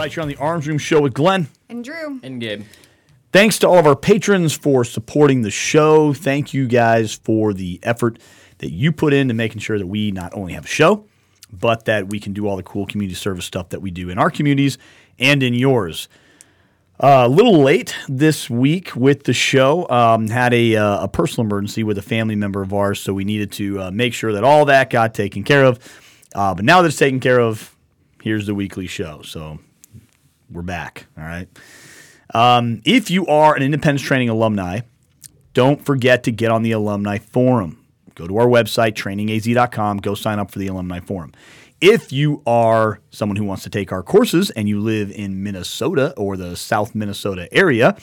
right, you're on the Arms Room Show with Glenn. And Drew. And Gabe. Thanks to all of our patrons for supporting the show. Thank you guys for the effort that you put into making sure that we not only have a show, but that we can do all the cool community service stuff that we do in our communities and in yours. Uh, a little late this week with the show. Um, had a, uh, a personal emergency with a family member of ours, so we needed to uh, make sure that all that got taken care of. Uh, but now that it's taken care of, here's the weekly show. So we're back. All right. Um, if you are an Independence Training alumni, don't forget to get on the alumni forum. Go to our website, trainingaz.com, go sign up for the alumni forum. If you are someone who wants to take our courses and you live in Minnesota or the South Minnesota area,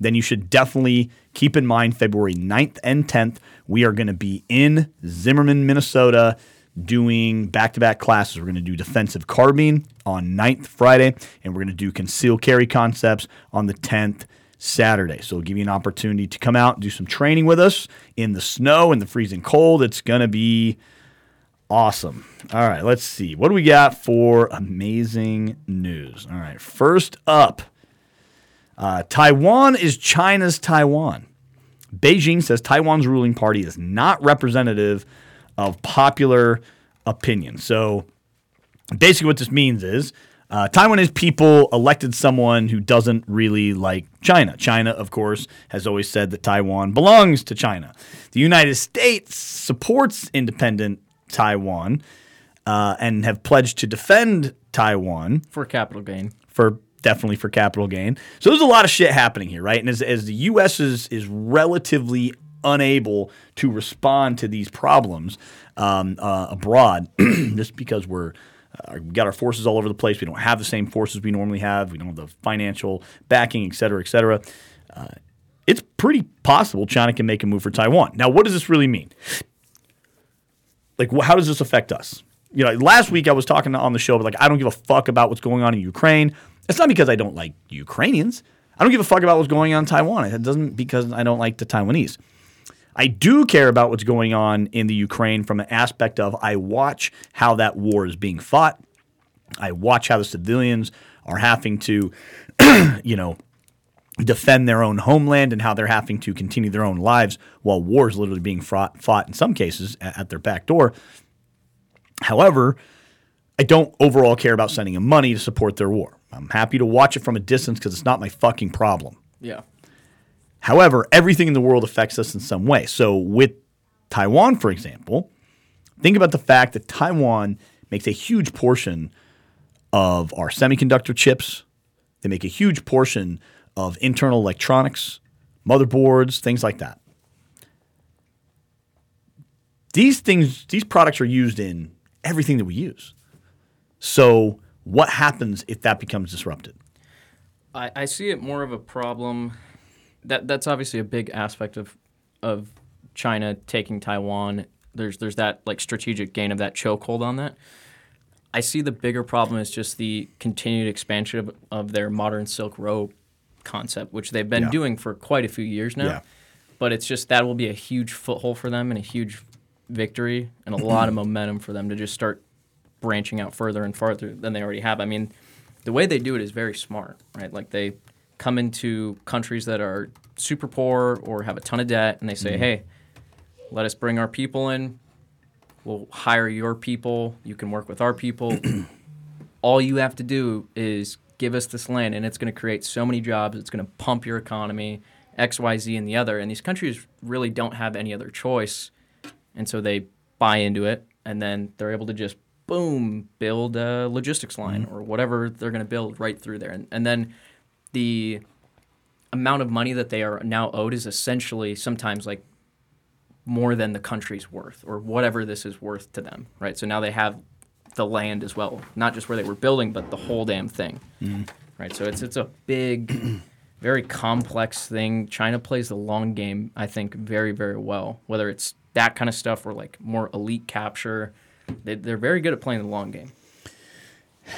then you should definitely keep in mind February 9th and 10th. We are going to be in Zimmerman, Minnesota doing back to back classes. We're going to do defensive carbine on 9th Friday, and we're going to do concealed carry concepts on the 10th Saturday. So we'll give you an opportunity to come out and do some training with us in the snow and the freezing cold. It's going to be awesome. All right, let's see. What do we got for amazing news? All right, first up uh, Taiwan is China's Taiwan. Beijing says Taiwan's ruling party is not representative of popular opinion. So basically, what this means is uh, Taiwanese people elected someone who doesn't really like China. China, of course, has always said that Taiwan belongs to China. The United States supports independent Taiwan uh, and have pledged to defend Taiwan for capital gain. For definitely for capital gain. So there's a lot of shit happening here, right? And as, as the U.S. is is relatively unable to respond to these problems um, uh, abroad, just because we're uh, we got our forces all over the place. We don't have the same forces we normally have. We don't have the financial backing, et cetera, et cetera. Uh, it's pretty possible China can make a move for Taiwan. Now, what does this really mean? Like, wh- how does this affect us? You know, last week I was talking on the show, but like, I don't give a fuck about what's going on in Ukraine. It's not because I don't like Ukrainians. I don't give a fuck about what's going on in Taiwan. It doesn't because I don't like the Taiwanese. I do care about what's going on in the Ukraine from an aspect of I watch how that war is being fought. I watch how the civilians are having to, you know, defend their own homeland and how they're having to continue their own lives while war is literally being fought, fought in some cases at, at their back door. However, I don't overall care about sending them money to support their war. I'm happy to watch it from a distance because it's not my fucking problem. Yeah. However, everything in the world affects us in some way. So, with Taiwan, for example, think about the fact that Taiwan makes a huge portion of our semiconductor chips. They make a huge portion of internal electronics, motherboards, things like that. These things, these products are used in everything that we use. So, what happens if that becomes disrupted? I, I see it more of a problem. That that's obviously a big aspect of of China taking Taiwan. There's there's that like strategic gain of that chokehold on that. I see the bigger problem is just the continued expansion of, of their modern Silk Road concept, which they've been Yeah. doing for quite a few years now. Yeah. But it's just that will be a huge foothold for them and a huge victory and a lot of momentum for them to just start branching out further and farther than they already have. I mean, the way they do it is very smart, right? Like they come into countries that are super poor or have a ton of debt and they say, mm-hmm. hey, let us bring our people in. We'll hire your people. You can work with our people. All you have to do is give us this land, and it's going to create so many jobs. It's going to pump your economy, X, Y, Z, and the other. And these countries really don't have any other choice, and so they buy into it, and then they're able to just boom build a logistics line mm-hmm. or whatever they're going to build right through there, and, and then the amount of money that they are now owed is essentially sometimes like more than the country's worth or whatever this is worth to them, right? So now they have the land as well, not just where they were building, but the whole damn thing, mm-hmm. right? So it's it's a big, very complex thing. China plays the long game, I think, very very well. Whether it's that kind of stuff or like more elite capture, they, they're very good at playing the long game.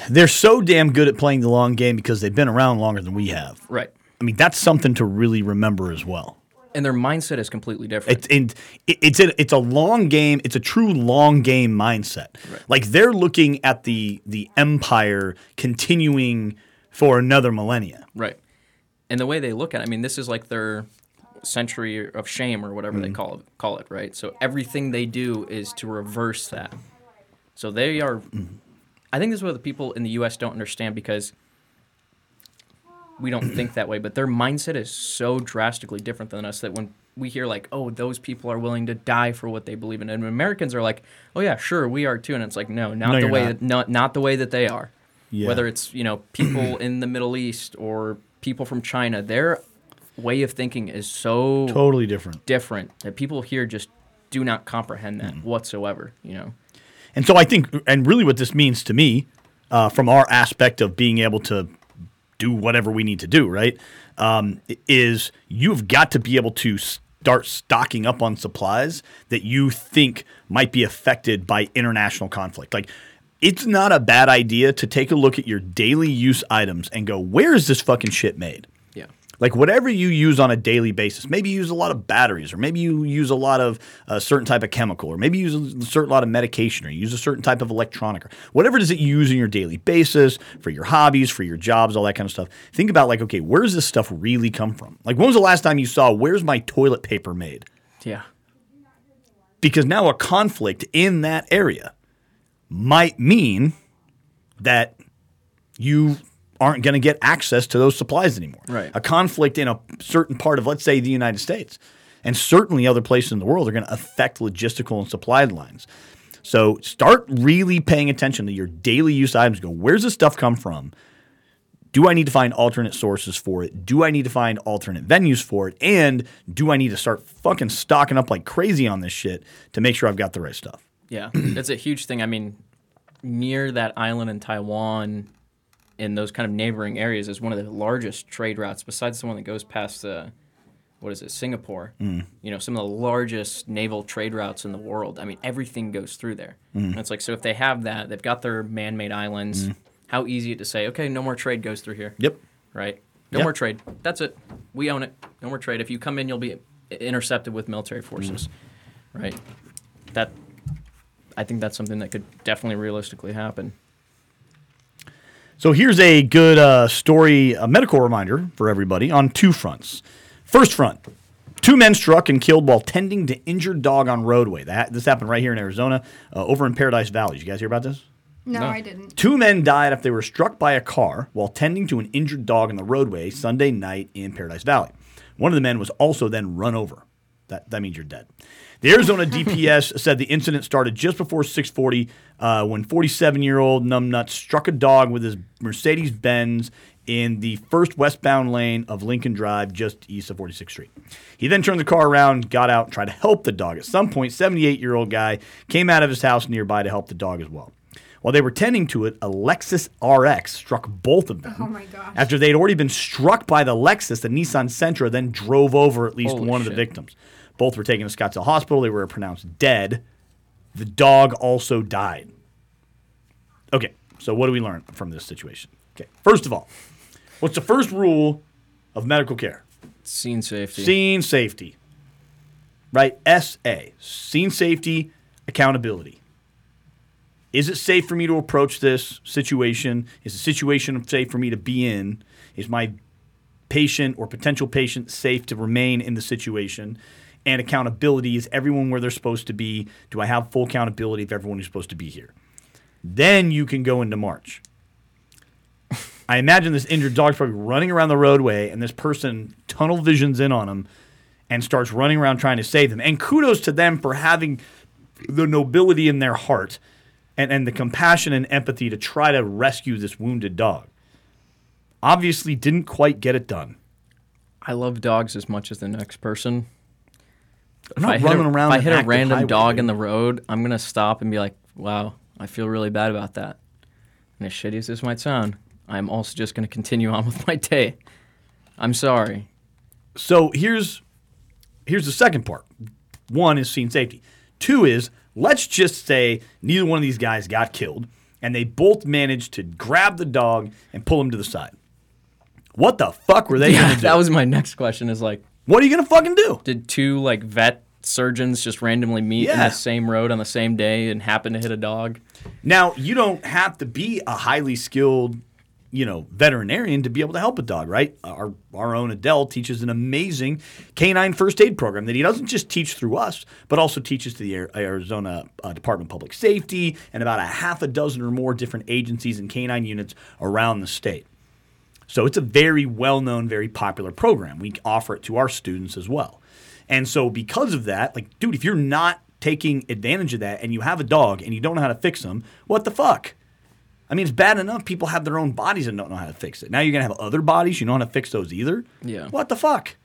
They're so damn good at playing the long game because they've been around longer than we have. Right. I mean, that's something to really remember as well. And their mindset is completely different. It's and it's a it's a long game. It's a true long game mindset. Right. Like they're looking at the the empire continuing for another millennia. Right. And the way they look at it, I mean, this is like their century of shame or whatever they mm-hmm. call it, call it, right? So everything they do is to reverse that. So they are mm-hmm. I think this is what the people in the US don't understand because we don't think that way, but their mindset is so drastically different than us that when we hear like, "Oh, those people are willing to die for what they believe in," and Americans are like, "Oh yeah, sure, we are too," and it's like, no, not No, the way not. that not not the way that they are Yeah. whether it's you know people in the Middle East or people from China, their way of thinking is so Totally different. different that people here just do not comprehend that Mm. whatsoever. You know, And so I think, and really what this means to me, uh, from our aspect of being able to do whatever we need to do, right, um, is you've got to be able to start stocking up on supplies that you think might be affected by international conflict. Like, it's not a bad idea to take a look at your daily use items and go, where is this fucking shit made? Like whatever you use on a daily basis, maybe you use a lot of batteries, or maybe you use a lot of a certain type of chemical, or maybe you use a certain lot of medication, or you use a certain type of electronic, or whatever it is that you use on your daily basis for your hobbies, for your jobs, all that kind of stuff. Think about like, okay, where does this stuff really come from? Like, when was the last time you saw where's my toilet paper made? yeah, Because now a conflict in that area might mean that you aren't going to get access to those supplies anymore. Right. A conflict in a certain part of, let's say, the United States, and certainly other places in the world are going to affect logistical and supply lines. So start really paying attention to your daily use items. Go, where's this stuff come from? Do I need to find alternate sources for it? Do I need to find alternate venues for it? And do I need to start fucking stocking up like crazy on this shit to make sure I've got the right stuff? yeah. It's a huge thing. I mean, near that island in Taiwan, in those kind of neighboring areas, is one of the largest trade routes besides the one that goes past uh, what is it, Singapore? Mm. You know, some of the largest naval trade routes in the world. I mean, everything goes through there. Mm. And it's like, so if they have that, they've got their man-made islands. How easy it to say, okay, no more trade goes through here, Yep. right? No Yep. more trade. That's it. We own it. No more trade. If you come in, you'll be intercepted with military forces, right? That, I think that's something that could definitely realistically happen. So here's a good uh, story, a medical reminder for everybody on two fronts. First front, two men struck and killed while tending to injured dog on roadway. That this happened right here in Arizona, uh, over in Paradise Valley. Did you guys hear about this? No, No. I didn't. Two men died after they were struck by a car while tending to an injured dog on the roadway Sunday night in Paradise Valley. One of the men was also then run over. That, that means you're dead. The Arizona DPS said the incident started just before 6:40 uh, when 47-year-old numbnut struck a dog with his Mercedes Benz in the first westbound lane of Lincoln Drive, just east of 46th Street. He then turned the car around, got out, and tried to help the dog. At some point, 78-year-old guy came out of his house nearby to help the dog as well. While they were tending to it, a Lexus RX struck both of them. Oh my gosh. After they'd already been struck by the Lexus, the Nissan Sentra then drove over at least Holy one of the victims. Both were taken to Scottsdale Hospital. They were pronounced dead. The dog also died. Okay, so what do we learn from this situation? Okay, first of all, what's the first rule of medical care? Scene safety. Scene safety. Right? SA. Scene safety, accountability. Is it safe for me to approach this situation? Is the situation safe for me to be in? Is my patient or potential patient safe to remain in the situation? And accountability is everyone where they're supposed to be? Do I have full accountability of everyone who's supposed to be here? Then you can go into March. I imagine this injured dog's probably running around the roadway, and this person tunnel visions in on him and starts running around trying to save them. And kudos to them for having the nobility in their heart and, and the compassion and empathy to try to rescue this wounded dog. Obviously, didn't quite get it done. I love dogs as much as the next person. I'm not if I running hit a, around. If I hit a random dog in the road, I'm gonna stop and be like, "Wow, I feel really bad about that." And as shitty as this might sound, I'm also just gonna continue on with my day. I'm sorry. So here's here's the second part. One is scene safety. Two is let's just say neither one of these guys got killed, and they both managed to grab the dog and pull him to the side. What the fuck were they Yeah, gonna do? that was my next question. Is like, what are you gonna fucking do? did two like vet surgeons just randomly meet in the same road on the same day and happen to hit a dog? Now you don't have to be a highly skilled you know, veterinarian to be able to help a dog, right? Our our own Adele teaches an amazing canine first aid program that he doesn't just teach through us, but also teaches to the Arizona uh, Department of Public Safety and about a half a dozen or more different agencies and canine units around the state. So it's a very well known, very popular program. We offer it to our students as well. And so, because of that, like, dude, if you're not taking advantage of that and you have a dog and you don't know how to fix them, what the fuck? I mean, it's bad enough people have their own bodies and don't know how to fix it. Now you're going to have other bodies, you don't know how to fix those either? Yeah. What the fuck?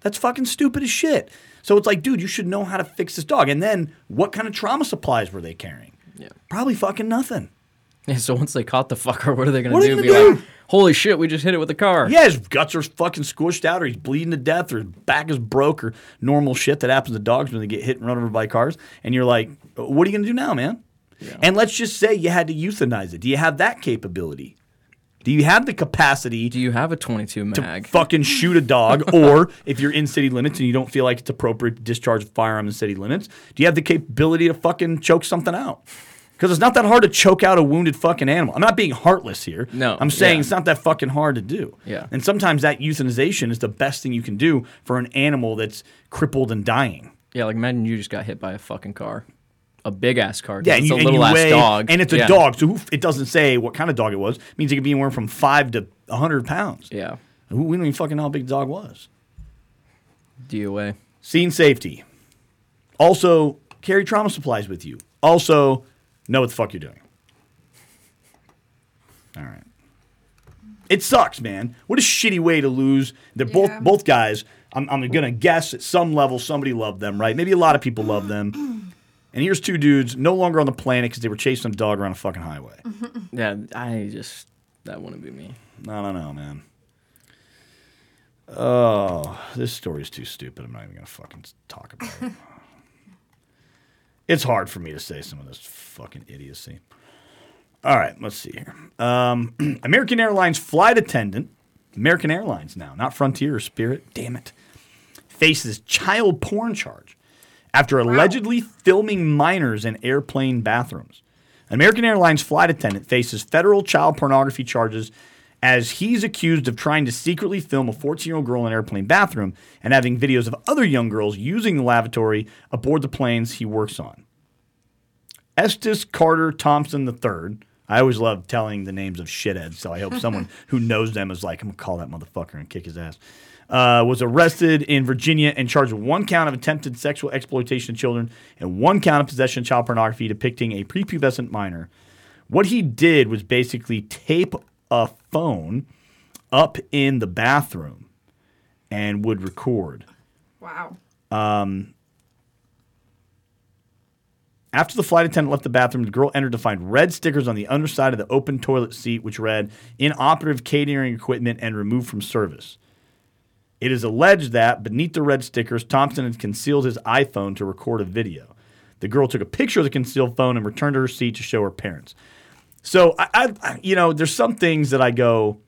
That's fucking stupid as shit. So it's like, dude, you should know how to fix this dog. And then what kind of trauma supplies were they carrying? Yeah. Probably fucking nothing. Yeah, so once they caught the fucker, what are they gonna do? Be gonna like, do? holy shit, we just hit it with a car. Yeah, his guts are fucking squished out, or he's bleeding to death, or his back is broke, or normal shit that happens to dogs when they get hit and run over by cars. And you're like, what are you going to do now, man? And let's just say you had to euthanize it. Do you have that capability? Do you have the capacity Do you have a 22 to mag? fucking shoot a dog? or if you're in city limits and you don't feel like it's appropriate to discharge a firearm in city limits, do you have the capability to fucking choke something out? Because it's not that hard to choke out a wounded fucking animal. I'm not being heartless here. No, I'm saying yeah. it's not that fucking hard to do. Yeah. And sometimes that euthanization is the best thing you can do for an animal that's crippled and dying. yeah, like imagine you just got hit by a fucking car, a big ass car. Yeah, and it's you, a and little ass weigh, dog, and it's a Yeah. dog. So who, it doesn't say what kind of dog it was. It means it could be anywhere from five to hundred pounds. Yeah, We don't even fucking know how big the dog was. DOA. Scene safety. Also, carry trauma supplies with you. Also, know what the fuck you're doing. All right. It sucks, man. What a shitty way to lose. They're Yeah. both both guys. I'm, I'm gonna guess at some level somebody loved them, right? Maybe a lot of people love them. And here's two dudes no longer on the planet because they were chasing a dog around a fucking highway. Yeah, I just that wouldn't be me. I don't know, man. Oh, this story's too stupid. I'm not even gonna fucking talk about it. it's hard for me to say some of this fucking idiocy. All right, let's see here. Um, American Airlines flight attendant, American Airlines now, not Frontier or Spirit. Damn it, faces child porn charge after allegedly filming minors in airplane bathrooms. An American Airlines flight attendant faces federal child pornography charges as he's accused of trying to secretly film a 14 year old girl in an airplane bathroom and having videos of other young girls using the lavatory aboard the planes he works on. Estes Carter Thompson III. I always love telling the names of shitheads, so I hope someone who knows them is like, I'm gonna call that motherfucker and kick his ass. Uh, was arrested in Virginia and charged with one count of attempted sexual exploitation of children and one count of possession of child pornography depicting a prepubescent minor. What he did was basically tape a phone up in the bathroom and would record. Wow. Um, After the flight attendant left the bathroom, the girl entered to find red stickers on the underside of the open toilet seat, which read inoperative catering equipment and removed from service. It is alleged that beneath the red stickers, Thompson had concealed his iPhone to record a video. The girl took a picture of the concealed phone and returned to her seat to show her parents. So, I, I, you know, there's some things that I go,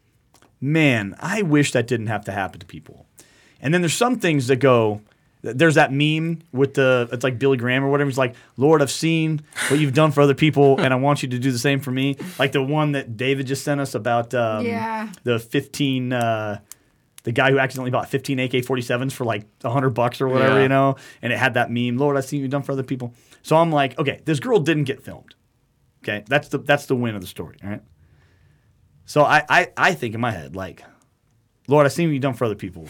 man, I wish that didn't have to happen to people. And then there's some things that go, there's that meme with the, it's like Billy Graham or whatever. He's like, Lord, I've seen what you've done for other people, and I want you to do the same for me. Like the one that David just sent us about um, Yeah. the 15, uh, the guy who accidentally bought 15 AK 47s for like 100 bucks or whatever, Yeah. you know? And it had that meme, Lord, I've seen what you've done for other people. So I'm like, okay, this girl didn't get filmed. Okay, that's the that's the win of the story, all right? So I, I, I think in my head, like, Lord, I've seen what you've done for other people,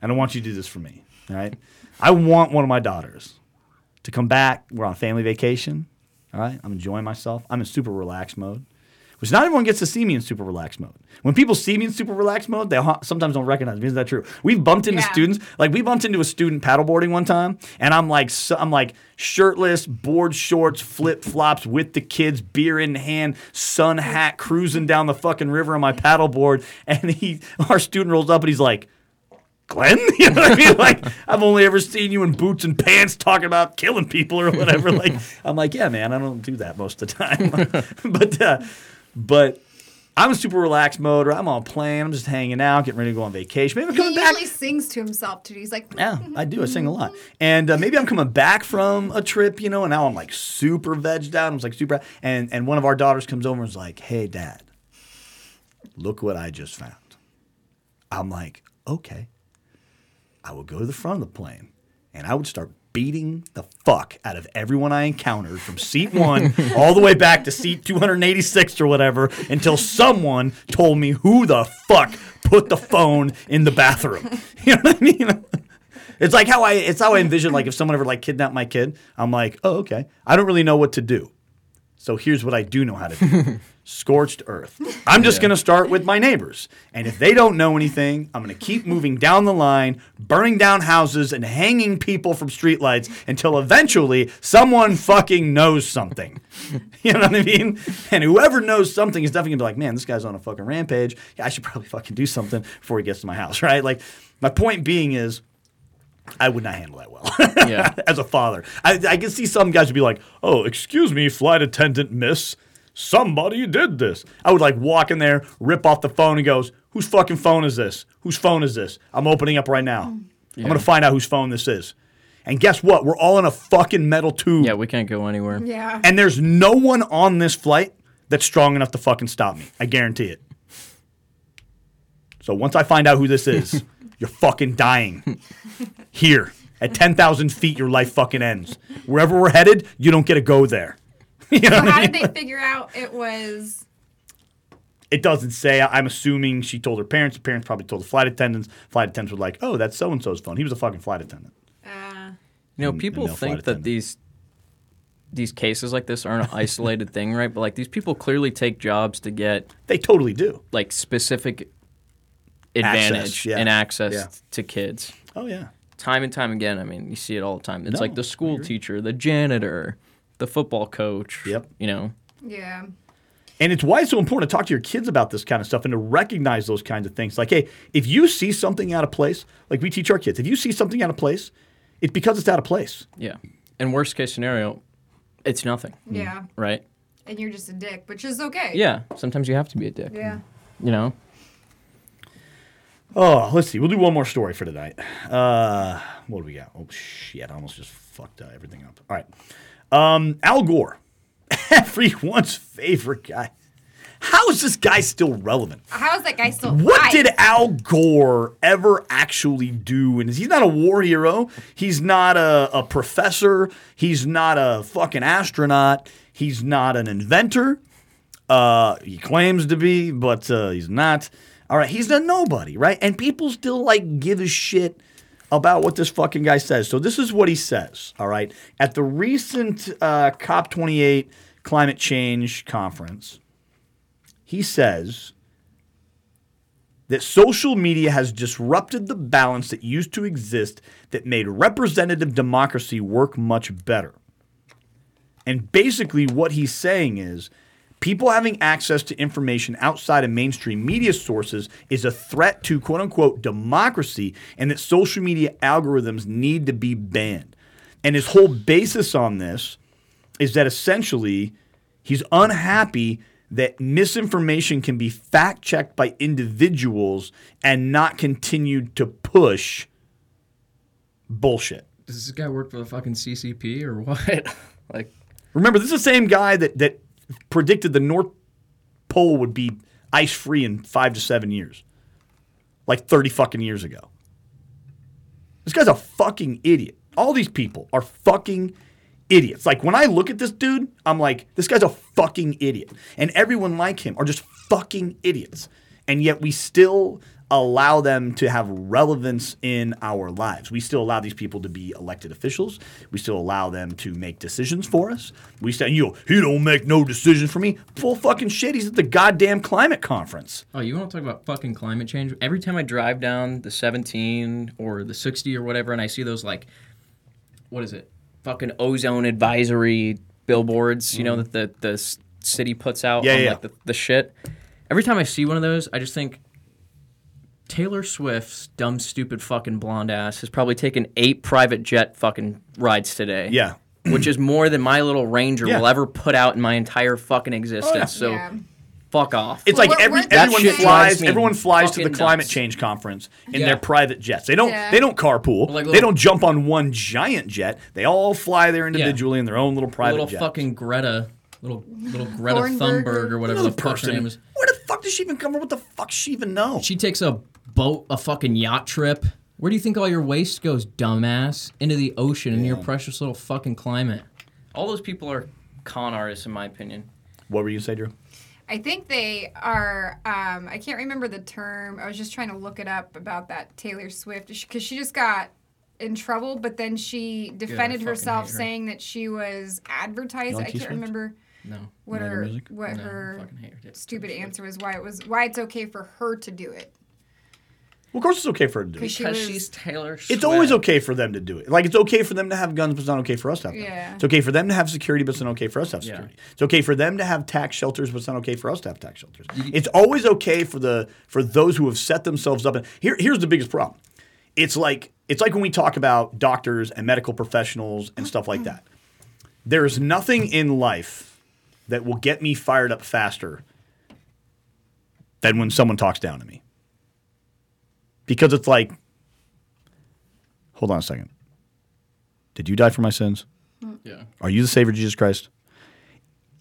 and I want you to do this for me, all right? I want one of my daughters to come back. We're on family vacation, all right? I'm enjoying myself. I'm in super relaxed mode, which not everyone gets to see me in super relaxed mode. When people see me in super relaxed mode, they sometimes don't recognize me. Is that true? We've bumped into Yeah. students. Like we bumped into a student paddleboarding one time, and I'm like, so, I'm like shirtless, board shorts, flip flops with the kids, beer in hand, sun hat, cruising down the fucking river on my paddleboard, and he, our student rolls up and he's like. Glenn, you know what I mean? Like, I've only ever seen you in boots and pants talking about killing people or whatever. Like, I'm like, yeah, man, I don't do that most of the time. but, uh, but I'm in super relaxed mode, or I'm on a plane, I'm just hanging out, getting ready to go on vacation. Maybe I'm He coming back. usually sings to himself too. He's like, Yeah, I do. I sing a lot. And uh, maybe I'm coming back from a trip, you know, and now I'm like super vegged out. I'm like super. And, and one of our daughters comes over and is like, hey, dad, look what I just found. I'm like, okay. I would go to the front of the plane and I would start beating the fuck out of everyone I encountered from seat one all the way back to seat 286 or whatever until someone told me who the fuck put the phone in the bathroom. You know what I mean? It's like how I it's how I envision like if someone ever like kidnapped my kid, I'm like, oh okay. I don't really know what to do. So here's what I do know how to do. Scorched earth. I'm just going to start with my neighbors. And if they don't know anything, I'm going to keep moving down the line, burning down houses and hanging people from streetlights until eventually someone fucking knows something. You know what I mean? And whoever knows something is definitely going to be like, man, this guy's on a fucking rampage. Yeah, I should probably fucking do something before he gets to my house, right? Like, my point being is, I would not handle that well. Yeah. As a father, I, I can see some guys would be like, "Oh, excuse me, flight attendant, miss, somebody did this." I would like walk in there, rip off the phone, and goes, "Whose fucking phone is this? Whose phone is this? I'm opening up right now. I'm gonna find out whose phone this is." And guess what? We're all in a fucking metal tube, Yeah, we can't go anywhere. Yeah. and there's no one on this flight that's strong enough to fucking stop me. I guarantee it. So once I find out who this is, you're fucking dying. Here. At 10,000 feet, your life fucking ends. Wherever we're headed, you don't get to go there. you know So what I how mean? did they figure out it was? It doesn't say. I- I'm assuming she told her parents. The parents probably told the flight attendants. Flight attendants were like, oh, that's so and so's phone. He was a fucking flight attendant. Uh, You know, people male think that attendant. these these cases like this aren't an isolated thing, right? But like these people clearly take jobs to get They totally do. like specific advantage yeah. and access Yeah. to kids. Oh, yeah. Time and time again, I mean, you see it all the time. It's No, like the school teacher, the janitor, the football coach. Yep. You know, yeah. And it's why it's so important to talk to your kids about this kind of stuff and to recognize those kinds of things. Like, hey, if you see something out of place, like we teach our kids, if you see something out of place, it's because it's out of place. yeah. And worst case scenario, it's nothing, Yeah. right? And you're just a dick, which is okay. Yeah. Sometimes you have to be a dick. Yeah. You know. Oh, let's see. We'll do one more story for tonight. Uh, what do we got? Oh shit! I almost just fucked uh, everything up. All right. Um, Al Gore, everyone's favorite guy. How is this guy still relevant? How is that guy still? What alive? did Al Gore ever actually do? And he's not a war hero. He's not a, a professor. He's not a fucking astronaut. He's not an inventor. Uh, he claims to be, but uh, he's not. All right, he's a nobody, right? And people still like give a shit about what this fucking guy says. So this is what he says. All right, at the recent uh, COP28 climate change conference, he says that social media has disrupted the balance that used to exist that made representative democracy work much better. And basically, what he's saying is people having access to information outside of mainstream media sources is a threat to quote unquote democracy, and that social media algorithms need to be banned. And his whole basis on this is that essentially he's unhappy that misinformation can be fact checked by individuals and not continued to push bullshit. Does this guy work for the fucking CCP or what? like, Remember, this is the same guy that, that predicted the North Pole would be ice free in five to seven years, like 30 fucking years ago. This guy's a fucking idiot. All these people are fucking idiots. Like when I look at this dude, I'm like, this guy's a fucking idiot. And everyone like him are just fucking idiots. And yet we still allow them to have relevance in our lives. We still allow these people to be elected officials. We still allow them to make decisions for us. We say, you know, he don't make no decisions for me. Full fucking shit. He's at the goddamn climate conference. oh, you want to talk about fucking climate change? Every time I drive down the 17 or the 60 or whatever, and I see those like, what is it? Fucking ozone advisory billboards, you know, that the, the city puts out Mm-hmm. Yeah, on yeah. like the, the shit. Every time I see one of those, I just think Taylor Swift's dumb, stupid fucking blonde ass has probably taken eight private jet fucking rides today. Yeah. which is more than my little Ranger Yeah. will ever put out in my entire fucking existence. Oh, so Yeah. fuck off. It's Well, like every, we're everyone flies. Everyone flies to the climate nuts. change conference in Yeah. their private jets. They don't. Yeah. They don't carpool. Like they don't jump on one giant jet. They all fly there individually in their own little private little jet. fucking Greta, little little Greta Thornburg Thunberg or whatever the fuck person. name is. Where the fuck fuck does she even come from? What the fuck does she even know? She takes a boat, a fucking yacht trip. Where do you think all your waste goes, dumbass? Into the ocean in your precious little fucking climate. All those people are con artists, in my opinion. what were you gonna say, Drew? I think they are. Um, I can't remember the term. I was just trying to look it up about that Taylor Swift because she just got in trouble, but then she defended fucking herself, hate her. saying that she was advertised. like I T can't Swift? remember No. what Like her her music? what No, her fucking hate her. Stupid answer was. Why it was why it's okay for her to do it Well, of course, it's okay for her to do it. she Because was. she's Taylor Swift. It's always okay for them to do it. Like it's okay for them to have guns, but it's not okay for us to have guns. Yeah. It's okay for them to have security, but it's not okay for us to have Yeah. security. It's okay for them to have tax shelters, but it's not okay for us to have tax shelters. It's always okay for the for those who have set themselves up. And here, here's the biggest problem. It's like it's like when we talk about doctors and medical professionals and stuff like that. There is nothing in life that will get me fired up faster than when someone talks down to me. Because it's like, hold on a second. Did you die for my sins? Yeah. Are you the Savior Jesus Christ?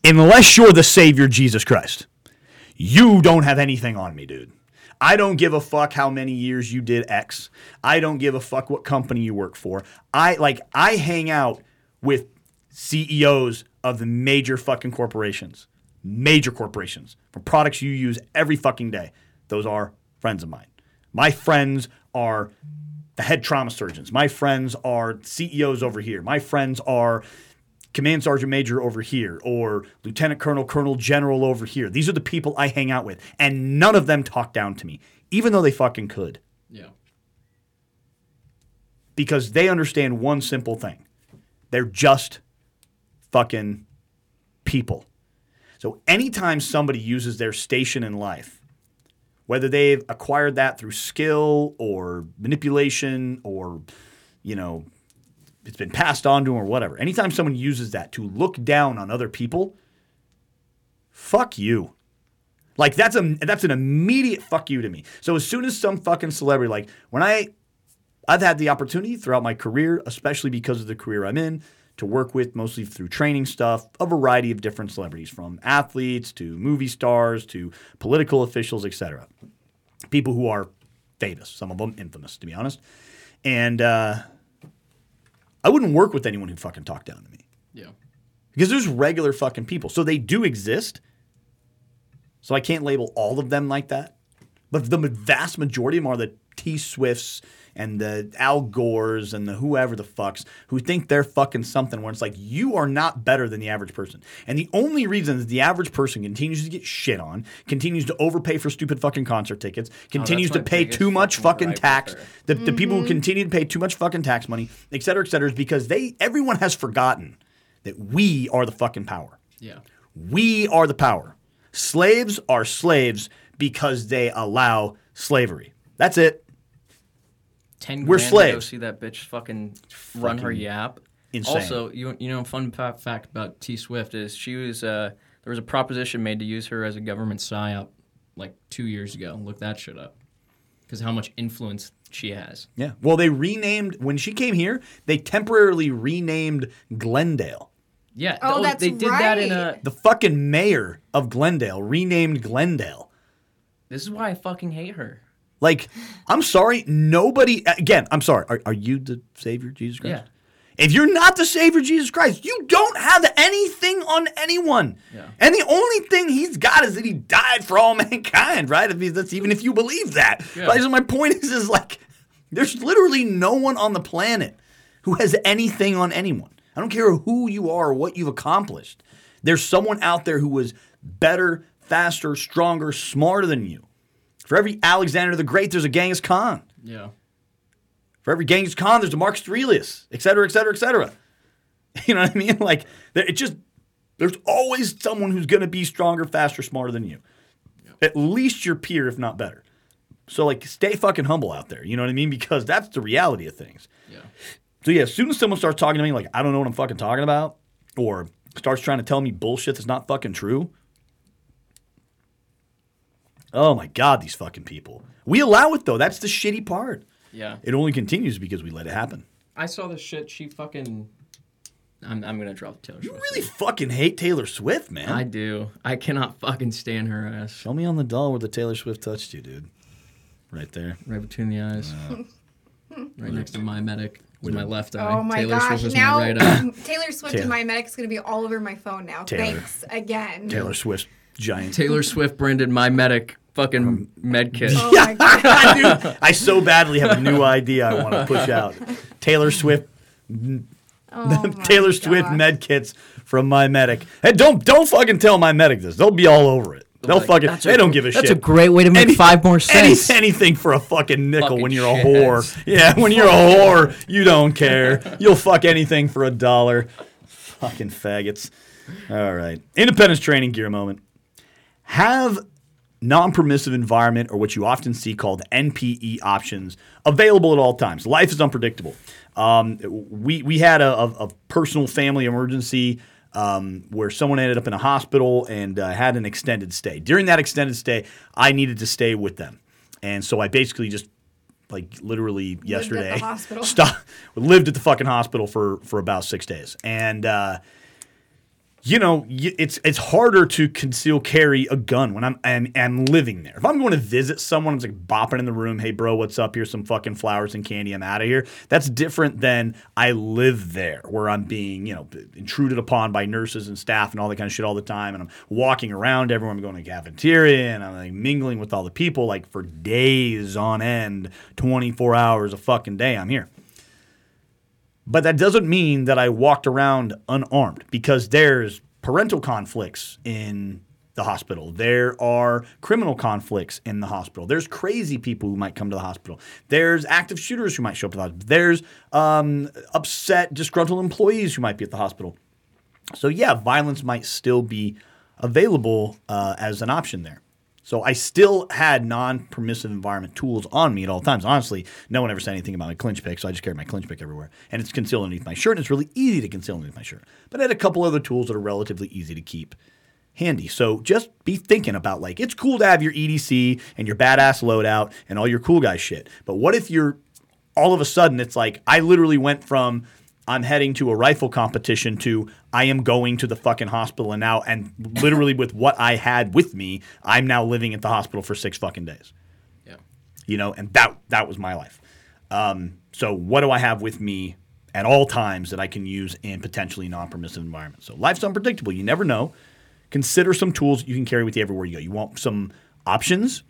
Unless you're the Savior Jesus Christ, you don't have anything on me, dude. I don't give a fuck how many years you did X. I don't give a fuck what company you work for. I like I hang out with CEOs of the major fucking corporations. Major corporations for products you use every fucking day. Those are friends of mine. My friends are the head trauma surgeons. My friends are CEOs over here. My friends are command sergeant major over here or lieutenant colonel, colonel general over here. These are the people I hang out with. And none of them talk down to me, even though they fucking could, Yeah. because they understand one simple thing they're just fucking people. So anytime somebody uses their station in life, whether they've acquired that through skill or manipulation or, you know, it's been passed on to them or whatever. Anytime someone uses that to look down on other people, fuck you. Like that's a that's an immediate fuck you to me. So as soon as some fucking celebrity, like when I I've had the opportunity throughout my career, especially because of the career I'm in, to work with mostly through training stuff, a variety of different celebrities, from athletes to movie stars to political officials, etc. People who are famous, some of them infamous, to be honest. And uh, I wouldn't work with anyone who fucking talked down to me Yeah. because there's regular fucking people. So they do exist. So I can't label all of them like that. But the vast majority of them are the T Swifts and the Al Gores and the whoever the fucks who think they're fucking something where it's like you are not better than the average person. And the only reason that the average person continues to get shit on, continues to overpay for stupid fucking concert tickets, oh, continues my to pay too much fucking fucking gripe with tax, her. the, the people who mm-hmm. continue to pay too much fucking tax money, et cetera, et cetera, is because they everyone has forgotten that we are the fucking power. Yeah. We are the power. Slaves are slaves because they allow slavery. That's it. Ten We're grand to go see that bitch fucking run her yap. insane. Also, you you know, fun fact about T Swift is she was uh, there was a proposition made to use her as a government psyop like two years ago. Look that shit up, because how much influence she has. Yeah. Well, they renamed when she came here. They temporarily renamed Glendale. Yeah. Oh, that's they did that in a. The fucking mayor of Glendale renamed Glendale. This is why I fucking hate her. Like, I'm sorry, nobody. Again, I'm sorry. Are, are you the Savior, Jesus Christ? Yeah. If you're not the Savior, Jesus Christ, you don't have anything on anyone. Yeah. And the only thing he's got is that he died for all mankind, right? I mean, that's even if you believe that. Yeah. Right? So my point is, is like, there's literally no one on the planet who has anything on anyone. I don't care who you are or what you've accomplished. There's someone out there who was better, faster, stronger, smarter than you. For every Alexander the Great, there's a Genghis Khan. Yeah. For every Genghis Khan, there's a Marcus Aurelius, et cetera, et cetera, et cetera. You know what I mean? Like, it just, there's always someone who's going to be stronger, faster, smarter than you. At least your peer, if not better. So, like, stay fucking humble out there. You know what I mean? Because that's the reality of things. Yeah. So, yeah, as soon as someone starts talking to me like, I don't know what I'm fucking talking about, or starts trying to tell me bullshit that's not fucking true, oh my God, these fucking people. We allow it, though. That's the shitty part. Yeah. It only continues because we let it happen. I saw this shit. She fucking I'm, I'm gonna drop Taylor Swift. You Swift. really fucking hate Taylor Swift, man. I do. I cannot fucking stand her ass. Show me on the doll where the Taylor Swift touched you, dude. Right there. Right between the eyes. Uh, right next to my medic with my left oh eye. Oh my Taylor gosh! Swift is Now my right eye. Taylor Swift Taylor. and my medic's gonna be all over my phone now. Taylor. Thanks again. Taylor Swift giant. Taylor Swift branded my medic fucking med kit. Oh my god! Dude, I so badly have a new idea I want to push out. Taylor Swift Oh Taylor Swift God. med kits from my medic. Hey, don't don't fucking tell my medic this. They'll be all over it. They'll like, fucking they a- don't give a That's shit. That's a great way to make Any- five more Any, cents. anything for a fucking nickel Fucking when you're a shitheads. whore. Yeah, when you're a whore, you don't care. You'll fuck anything for a dollar. Fucking faggots. All right. Independence training gear moment. Have non-permissive environment or what you often see called NPE options available at all times. Life is unpredictable. Um, we we had a, a, a personal family emergency um, where someone ended up in a hospital and uh, had an extended stay. During that extended stay, I needed to stay with them, and so I basically just like literally yesterday hospital. stop, lived at the fucking hospital for for about six days, and. Uh, you know, it's it's harder to conceal carry a gun when I'm I'm, I'm living there. If I'm going to visit someone, it's like bopping in the room. Hey, bro, what's up? Here's some fucking flowers and candy. I'm out of here. That's different than I live there, where I'm being you know intruded upon by nurses and staff and all that kind of shit all the time, and I'm walking around everyone. I'm going to cafeteria and I'm like mingling with all the people like for days on end, 24 hours a fucking day. I'm here. But that doesn't mean that I walked around unarmed because there's parental conflicts in the hospital. There are criminal conflicts in the hospital. There's crazy people who might come to the hospital. There's active shooters who might show up at the hospital. There's um, upset, disgruntled employees who might be at the hospital. So, yeah, violence might still be available uh, as an option there. So I still had non-permissive environment tools on me at all times. Honestly, no one ever said anything about my clinch pick, so I just carried my clinch pick everywhere. And it's concealed underneath my shirt, and it's really easy to conceal underneath my shirt. But I had a couple other tools that are relatively easy to keep handy. So just be thinking about like it's cool to have your EDC and your badass loadout and all your cool guy shit. But what if you're all of a sudden it's like I literally went from I'm heading to a rifle competition to I am going to the fucking hospital and now and literally with what I had with me, I'm now living at the hospital for six fucking days. Yeah. You know, and that that was my life. Um, so what do I have with me at all times that I can use in potentially non-permissive environments? So life's unpredictable. You never know. Consider some tools you can carry with you everywhere you go. You want some options?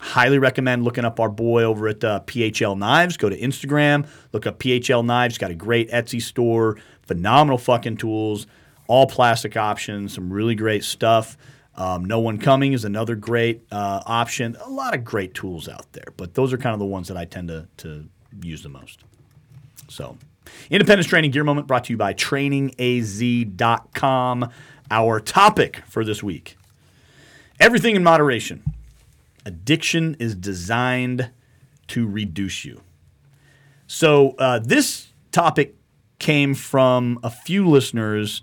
Highly recommend looking up our boy over at uh, PHL Knives. Go to Instagram, look up PHL Knives. Got a great Etsy store, phenomenal fucking tools, all plastic options, some really great stuff. Um, no One Coming is another great uh, option. A lot of great tools out there, but those are kind of the ones that I tend to, to use the most. So, Independence Training Gear Moment brought to you by trainingaz.com. Our topic for this week everything in moderation. Addiction is designed to reduce you. So, uh, this topic came from a few listeners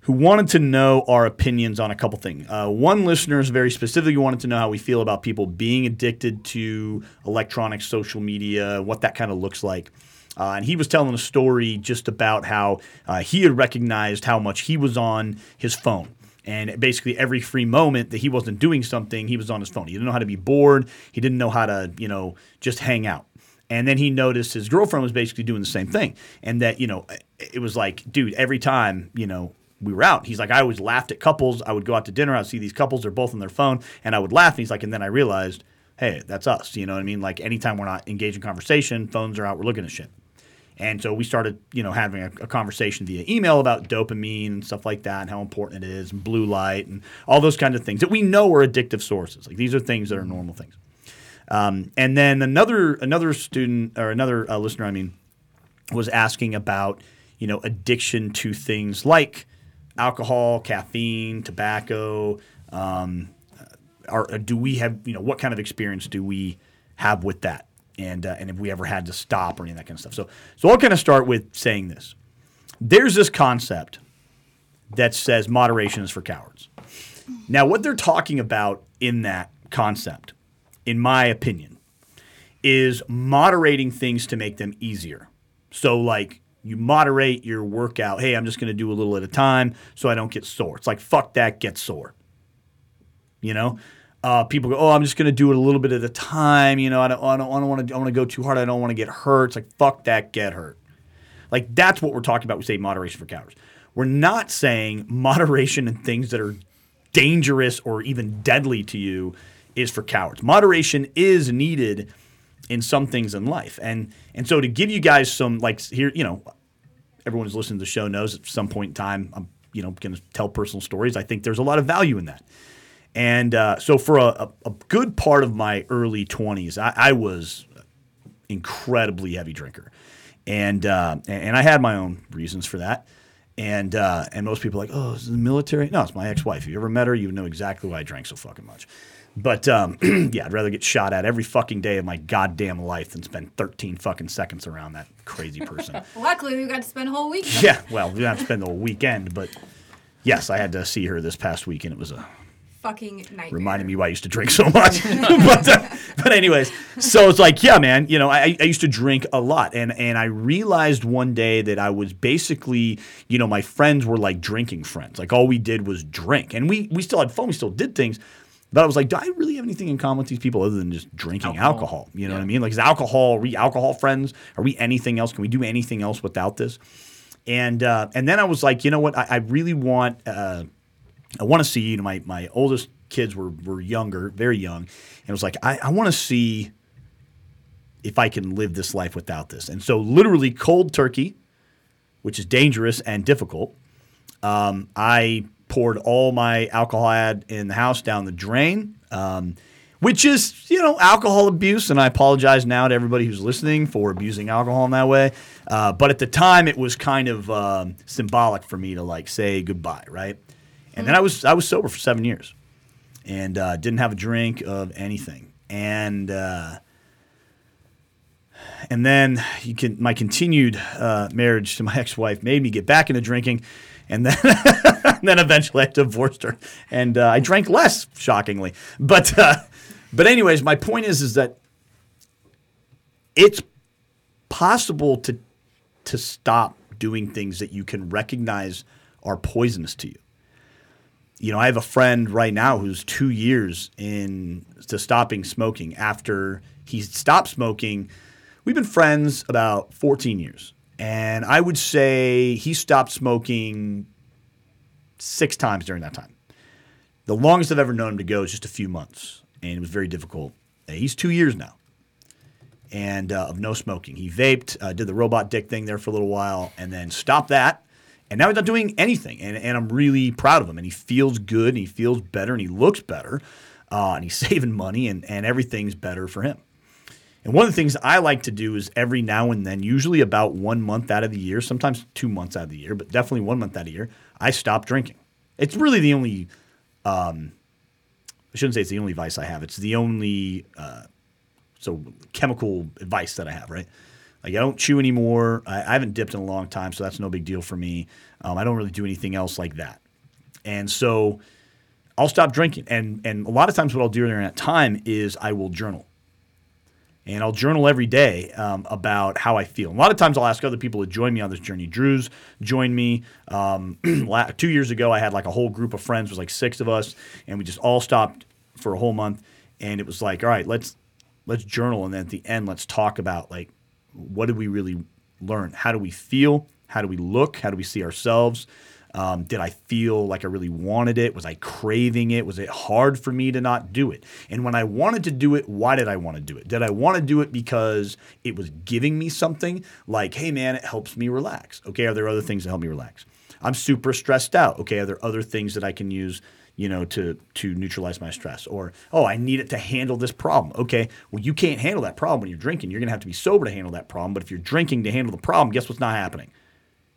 who wanted to know our opinions on a couple things. Uh, one listener is very specifically wanted to know how we feel about people being addicted to electronic social media, what that kind of looks like. Uh, and he was telling a story just about how uh, he had recognized how much he was on his phone. And basically, every free moment that he wasn't doing something, he was on his phone. He didn't know how to be bored. He didn't know how to, you know, just hang out. And then he noticed his girlfriend was basically doing the same thing. And that, you know, it was like, dude, every time, you know, we were out, he's like, I always laughed at couples. I would go out to dinner, I'd see these couples, they're both on their phone, and I would laugh. And he's like, and then I realized, hey, that's us. You know what I mean? Like anytime we're not engaged in conversation, phones are out, we're looking at shit. And so we started, you know, having a, a conversation via email about dopamine and stuff like that, and how important it is, and blue light, and all those kinds of things that we know are addictive sources. Like these are things that are normal things. Um, and then another another student or another uh, listener, I mean, was asking about you know addiction to things like alcohol, caffeine, tobacco. Um, are, do we have you know what kind of experience do we have with that, and uh, and if we ever had to stop or any of that kind of stuff. So so I'll kind of start with saying this. There's this concept that says moderation is for cowards. Now, what they're talking about in that concept, in my opinion, is moderating things to make them easier. So, like, you moderate your workout. Hey, I'm just going to do a little at a time so I don't get sore. It's like fuck that, get sore. You know, uh, people go, oh, I'm just going to do it a little bit at a time. You know, I don't, I don't, want to, I want to go too hard. I don't want to get hurt. It's like fuck that, get hurt. Like that's what we're talking about. We say moderation for cowards. We're not saying moderation in things that are dangerous or even deadly to you is for cowards. Moderation is needed in some things in life. And and so to give you guys some like here, you know, everyone who's listening to the show knows at some point in time I'm you know going to tell personal stories. I think there's a lot of value in that. And uh, so for a, a, good part of my early 20s, I, I was incredibly heavy drinker, and uh, and I had my own reasons for that. And uh, and most people are like, oh, is the military? No, it's my ex-wife. If you ever met her, you know exactly why I drank so fucking much. But um, yeah, I'd rather get shot at every fucking day of my goddamn life than spend 13 fucking seconds around that crazy person. Luckily, we got to spend a whole week. yeah, well, we didn't have to spend the whole weekend, but yes, I had to see her this past week, and it was a Fucking nightmare. reminding me why I used to drink so much. but, uh, but anyways, so it's like, yeah, man, you know, I, I used to drink a lot, and and I realized one day that I was basically, you know, my friends were like drinking friends. Like all we did was drink, and we we still had fun, we still did things. But I was like, do I really have anything in common with these people other than just drinking alcohol? Alcohol. You know what I mean? Like, is alcohol? Are we alcohol friends? Are we anything else? Can we do anything else without this? And uh, and then I was like, you know what? I, I really want. Uh, I want to see, you my, my oldest kids were, were younger, very young. And it was like, I, I want to see if I can live this life without this. And so, literally, cold turkey, which is dangerous and difficult, um, I poured all my alcohol I had in the house down the drain, um, which is, you know, alcohol abuse. And I apologize now to everybody who's listening for abusing alcohol in that way. Uh, but at the time, it was kind of um, symbolic for me to like say goodbye, right? And then I was I was sober for seven years, and uh, didn't have a drink of anything. And uh, and then you can my continued uh, marriage to my ex-wife made me get back into drinking, and then and then eventually I divorced her, and uh, I drank less, shockingly. But uh, but anyways, my point is is that it's possible to to stop doing things that you can recognize are poisonous to you you know, I have a friend right now who's two years in to stopping smoking after he stopped smoking. We've been friends about 14 years. And I would say he stopped smoking six times during that time. The longest I've ever known him to go is just a few months. And it was very difficult. He's two years now and uh, of no smoking. He vaped, uh, did the robot dick thing there for a little while, and then stopped that. And now he's not doing anything. And, and I'm really proud of him. And he feels good and he feels better and he looks better. Uh, and he's saving money and, and everything's better for him. And one of the things I like to do is every now and then, usually about one month out of the year, sometimes two months out of the year, but definitely one month out of the year, I stop drinking. It's really the only, um, I shouldn't say it's the only vice I have. It's the only, uh, so chemical advice that I have, right? Like I don't chew anymore. I, I haven't dipped in a long time, so that's no big deal for me. Um, I don't really do anything else like that, and so I'll stop drinking. And and a lot of times, what I'll do during that time is I will journal, and I'll journal every day um, about how I feel. And A lot of times, I'll ask other people to join me on this journey. Drew's joined me um, two years ago. I had like a whole group of friends, it was like six of us, and we just all stopped for a whole month. And it was like, all right, let's let's journal, and then at the end, let's talk about like what did we really learn? How do we feel? How do we look? How do we see ourselves? Um, did I feel like I really wanted it? Was I craving it? Was it hard for me to not do it? And when I wanted to do it, why did I want to do it? Did I want to do it because it was giving me something like, hey man, it helps me relax? Okay, are there other things that help me relax? I'm super stressed out. Okay, are there other things that I can use you know, to to neutralize my stress. Or, oh, I need it to handle this problem. Okay, well, you can't handle that problem when you're drinking. You're gonna have to be sober to handle that problem. But if you're drinking to handle the problem, guess what's not happening?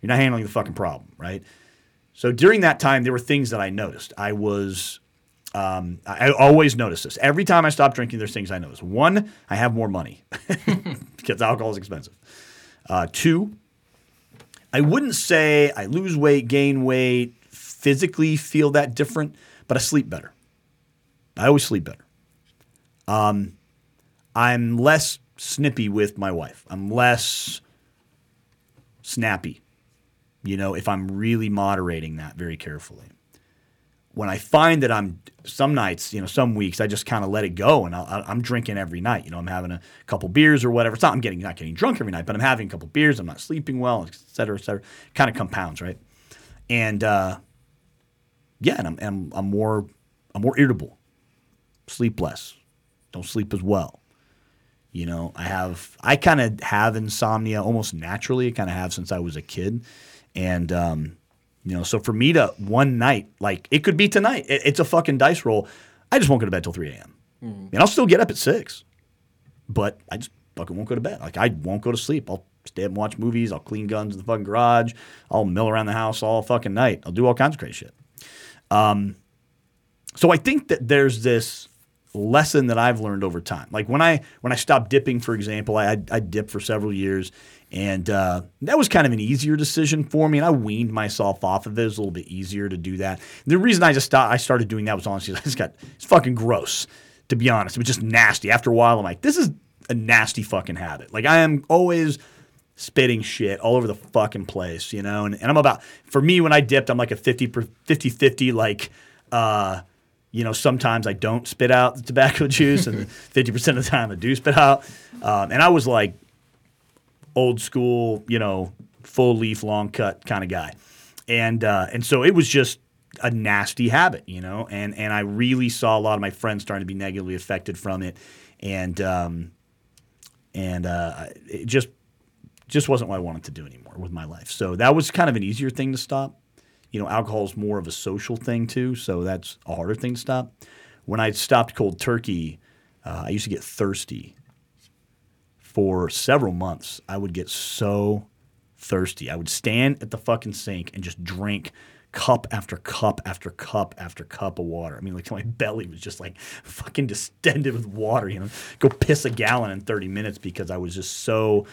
You're not handling the fucking problem, right? So during that time, there were things that I noticed. I was um, I always notice this. Every time I stop drinking, there's things I notice. One, I have more money because alcohol is expensive. Uh, two, I wouldn't say I lose weight, gain weight, physically feel that different, but I sleep better. I always sleep better. Um, I'm less snippy with my wife. I'm less snappy. You know, if I'm really moderating that very carefully. When I find that I'm some nights, you know, some weeks, I just kind of let it go, and I'll, I'm drinking every night. You know, I'm having a couple beers or whatever. It's not I'm getting not getting drunk every night, but I'm having a couple beers. I'm not sleeping well, et cetera, et cetera. Kind of compounds, right? And uh, yeah, and I'm, I'm I'm more I'm more irritable, sleep less, don't sleep as well. You know, I have I kind of have insomnia almost naturally. I kind of have since I was a kid, and um, you know, so for me to one night, like it could be tonight, it, it's a fucking dice roll. I just won't go to bed till three a.m. and I'll still get up at six, but I just fucking won't go to bed. Like I won't go to sleep. I'll stay up and watch movies. I'll clean guns in the fucking garage. I'll mill around the house all fucking night. I'll do all kinds of crazy shit. So I think that there's this lesson that I've learned over time. Like when I when I stopped dipping, for example, I I dipped for several years, and uh, that was kind of an easier decision for me. And I weaned myself off of it. It was a little bit easier to do that. The reason I just stopped, I started doing that was honestly I just got it's fucking gross. To be honest, it was just nasty. After a while, I'm like, this is a nasty fucking habit. Like I am always spitting shit all over the fucking place, you know? And, and I'm about, for me, when I dipped, I'm like a 50 50, 50, like, uh, you know, sometimes I don't spit out the tobacco juice, and 50% of the time I do spit out. Um, and I was like old school, you know, full leaf, long cut kind of guy. And, uh, and so it was just a nasty habit, you know? And, and I really saw a lot of my friends starting to be negatively affected from it. And, um, and uh, it just just wasn't what I wanted to do anymore with my life. So that was kind of an easier thing to stop. You know, alcohol is more of a social thing too, so that's a harder thing to stop. When I stopped cold turkey, uh, I used to get thirsty for several months. I would get so thirsty. I would stand at the fucking sink and just drink cup after cup after cup after cup of water. I mean, like my belly was just like fucking distended with water. You know, go piss a gallon in 30 minutes because I was just so,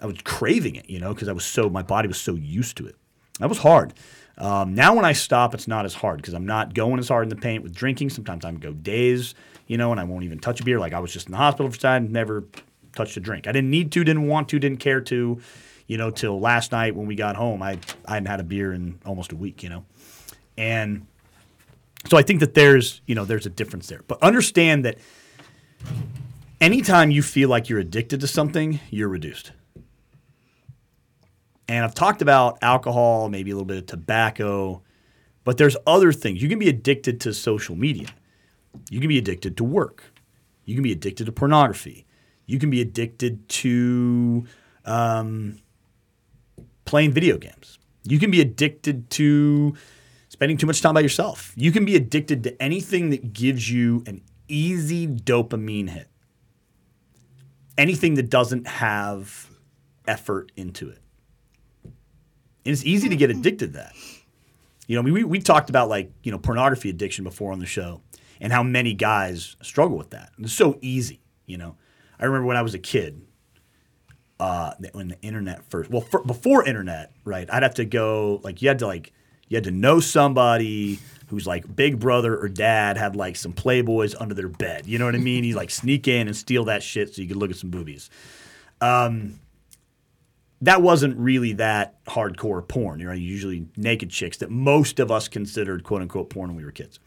I was craving it. You know, because I was so, my body was so used to it. That was hard. Um, now when I stop, it's not as hard because I'm not going as hard in the paint with drinking. Sometimes I go days, you know, and I won't even touch a beer. Like I was just in the hospital for time, never touched a drink. I didn't need to, didn't want to, didn't care to, you know, till last night when we got home. I I hadn't had a beer in almost a week, you know, and so I think that there's you know there's a difference there. But understand that anytime you feel like you're addicted to something, you're reduced. And I've talked about alcohol, maybe a little bit of tobacco, but there's other things. You can be addicted to social media. You can be addicted to work. You can be addicted to pornography. You can be addicted to um, playing video games. You can be addicted to spending too much time by yourself. You can be addicted to anything that gives you an easy dopamine hit. Anything that doesn't have effort into it. And it's easy to get addicted to that. You know, I mean, we, we talked about like, you know, pornography addiction before on the show and how many guys struggle with that. It's so easy, you know. I remember when I was a kid, uh, when the internet first, well, for, before internet, right? I'd have to go, like, you had to, like, you had to know somebody who's like big brother or dad had like some Playboys under their bed. You know what I mean? You like sneak in and steal that shit so you could look at some boobies. Um, that wasn't really that hardcore porn. You know, usually naked chicks that most of us considered quote unquote porn when we were kids.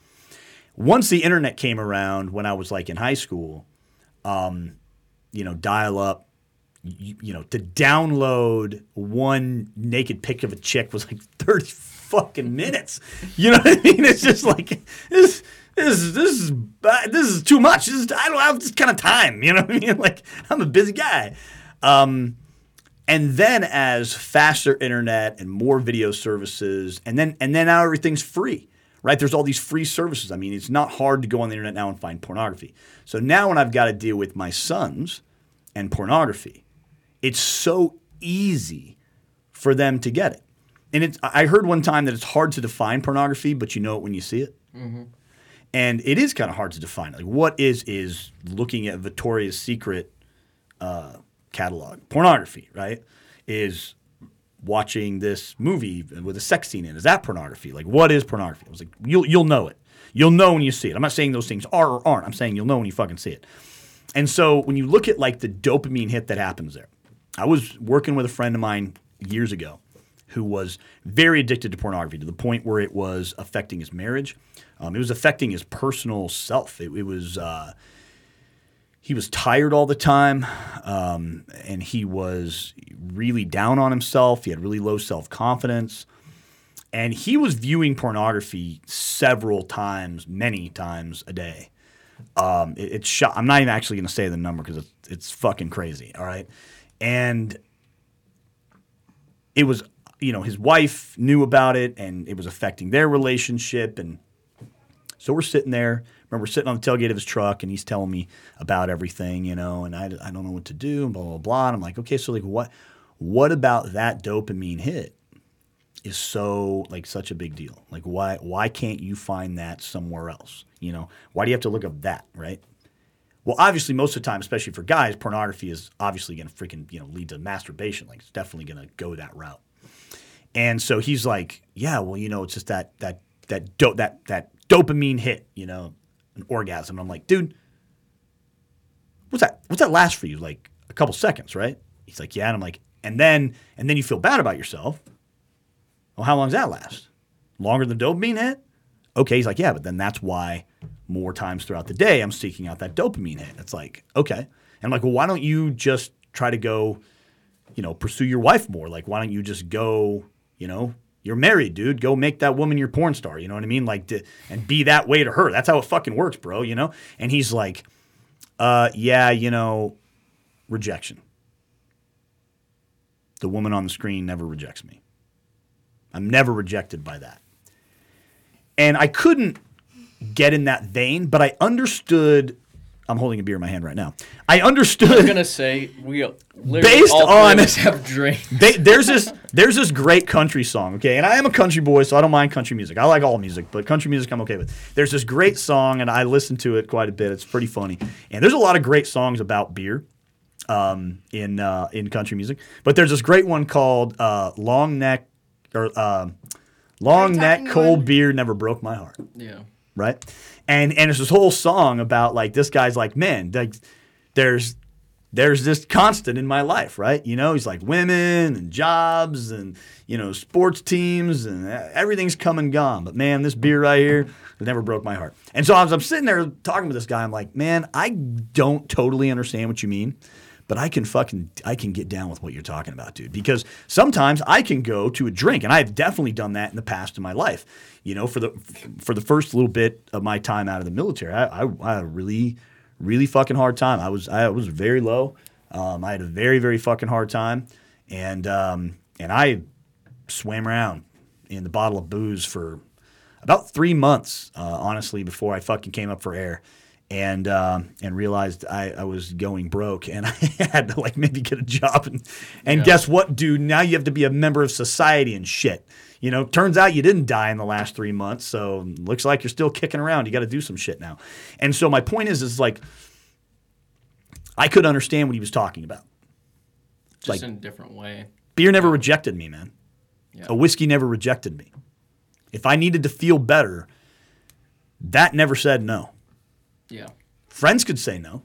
Once the internet came around, when I was like in high school, um, you know, dial up, you, you know, to download one naked pic of a chick was like thirty fucking minutes. You know what I mean? It's just like this. This, this is this is too much. This is, I don't have this kind of time. You know what I mean? Like I'm a busy guy. Um, and then as faster internet and more video services, and then and then now everything's free, right? There's all these free services. I mean, it's not hard to go on the internet now and find pornography. So now when I've got to deal with my sons and pornography, it's so easy for them to get it. And it's I heard one time that it's hard to define pornography, but you know it when you see it. And it is kind of hard to define. Like, what is is looking at Victoria's Secret uh, catalog pornography? Right? Is watching this movie with a sex scene in is that pornography? Like, what is pornography? I was like, you'll you'll know it. You'll know when you see it. I'm not saying those things are or aren't. I'm saying you'll know when you fucking see it. And so when you look at like the dopamine hit that happens there, I was working with a friend of mine years ago who was very addicted to pornography to the point where it was affecting his marriage. Um, it was affecting his personal self. It, it was uh, he was tired all the time, um, and he was really down on himself. He had really low self confidence, and he was viewing pornography several times, many times a day. Um, it, it's shot. I'm not even actually going to say the number because it's, it's fucking crazy. All right, and it was you know his wife knew about it, and it was affecting their relationship, and so we're sitting there. Remember, sitting on the tailgate of his truck, and he's telling me about everything, you know, and I, I don't know what to do, and blah blah blah. And I'm like, okay, so like what what about that dopamine hit is so like such a big deal? Like why why can't you find that somewhere else? You know, why do you have to look up that, right? Well, obviously, most of the time, especially for guys, pornography is obviously going to freaking you know lead to masturbation. Like it's definitely going to go that route. And so he's like, yeah, well, you know, it's just that that that do- that that dopamine hit, you know, an orgasm. And I'm like, dude, what's that? What's that last for you? Like a couple seconds, right? He's like, yeah. And I'm like, and then and then you feel bad about yourself. Well, how long does that last? Longer than dopamine hit? Okay. He's like, yeah, but then that's why more times throughout the day I'm seeking out that dopamine hit. It's like, okay. And I'm like, well, why don't you just try to go, you know, pursue your wife more? Like, why don't you just go, you know, you're married, dude. Go make that woman your porn star. You know what I mean? Like, to, and be that way to her. That's how it fucking works, bro. You know? And he's like, uh, yeah, you know, rejection. The woman on the screen never rejects me. I'm never rejected by that. And I couldn't get in that vein, but I understood. I'm holding a beer in my hand right now. I understood. I'm gonna say we literally Based all on- us have drank. they, there's this there's this great country song, okay, and I am a country boy, so I don't mind country music. I like all music, but country music I'm okay with. There's this great song, and I listen to it quite a bit. It's pretty funny, and there's a lot of great songs about beer um, in uh, in country music. But there's this great one called uh, "Long Neck" or um "Long Neck Cold one? Beer Never Broke My Heart." Yeah. right? And and it's this whole song about like this guy's like, man, like there's there's this constant in my life, right? You know, he's like women and jobs and you know sports teams and uh, everything's come and gone. But man, this beer right here it never broke my heart. And so as I'm sitting there talking with this guy, I'm like, man, I don't totally understand what you mean. But I can fucking I can get down with what you're talking about, dude. Because sometimes I can go to a drink, and I've definitely done that in the past in my life. You know, for the for the first little bit of my time out of the military, I, I, I had a really really fucking hard time. I was I was very low. Um, I had a very very fucking hard time, and um, and I swam around in the bottle of booze for about three months, uh, honestly, before I fucking came up for air. And um, and realized I, I was going broke and I had to like maybe get a job and and guess what, dude? Now you have to be a member of society and shit. You know, turns out you didn't die in the last three months, so looks like you're still kicking around. You got to do some shit now. And so my point is, is like I could understand what he was talking about. Just Like- in a different way. Beer never rejected me, man. Yeah. A whiskey never rejected me. If I needed to feel better, that never said no. Yeah. Friends could say no.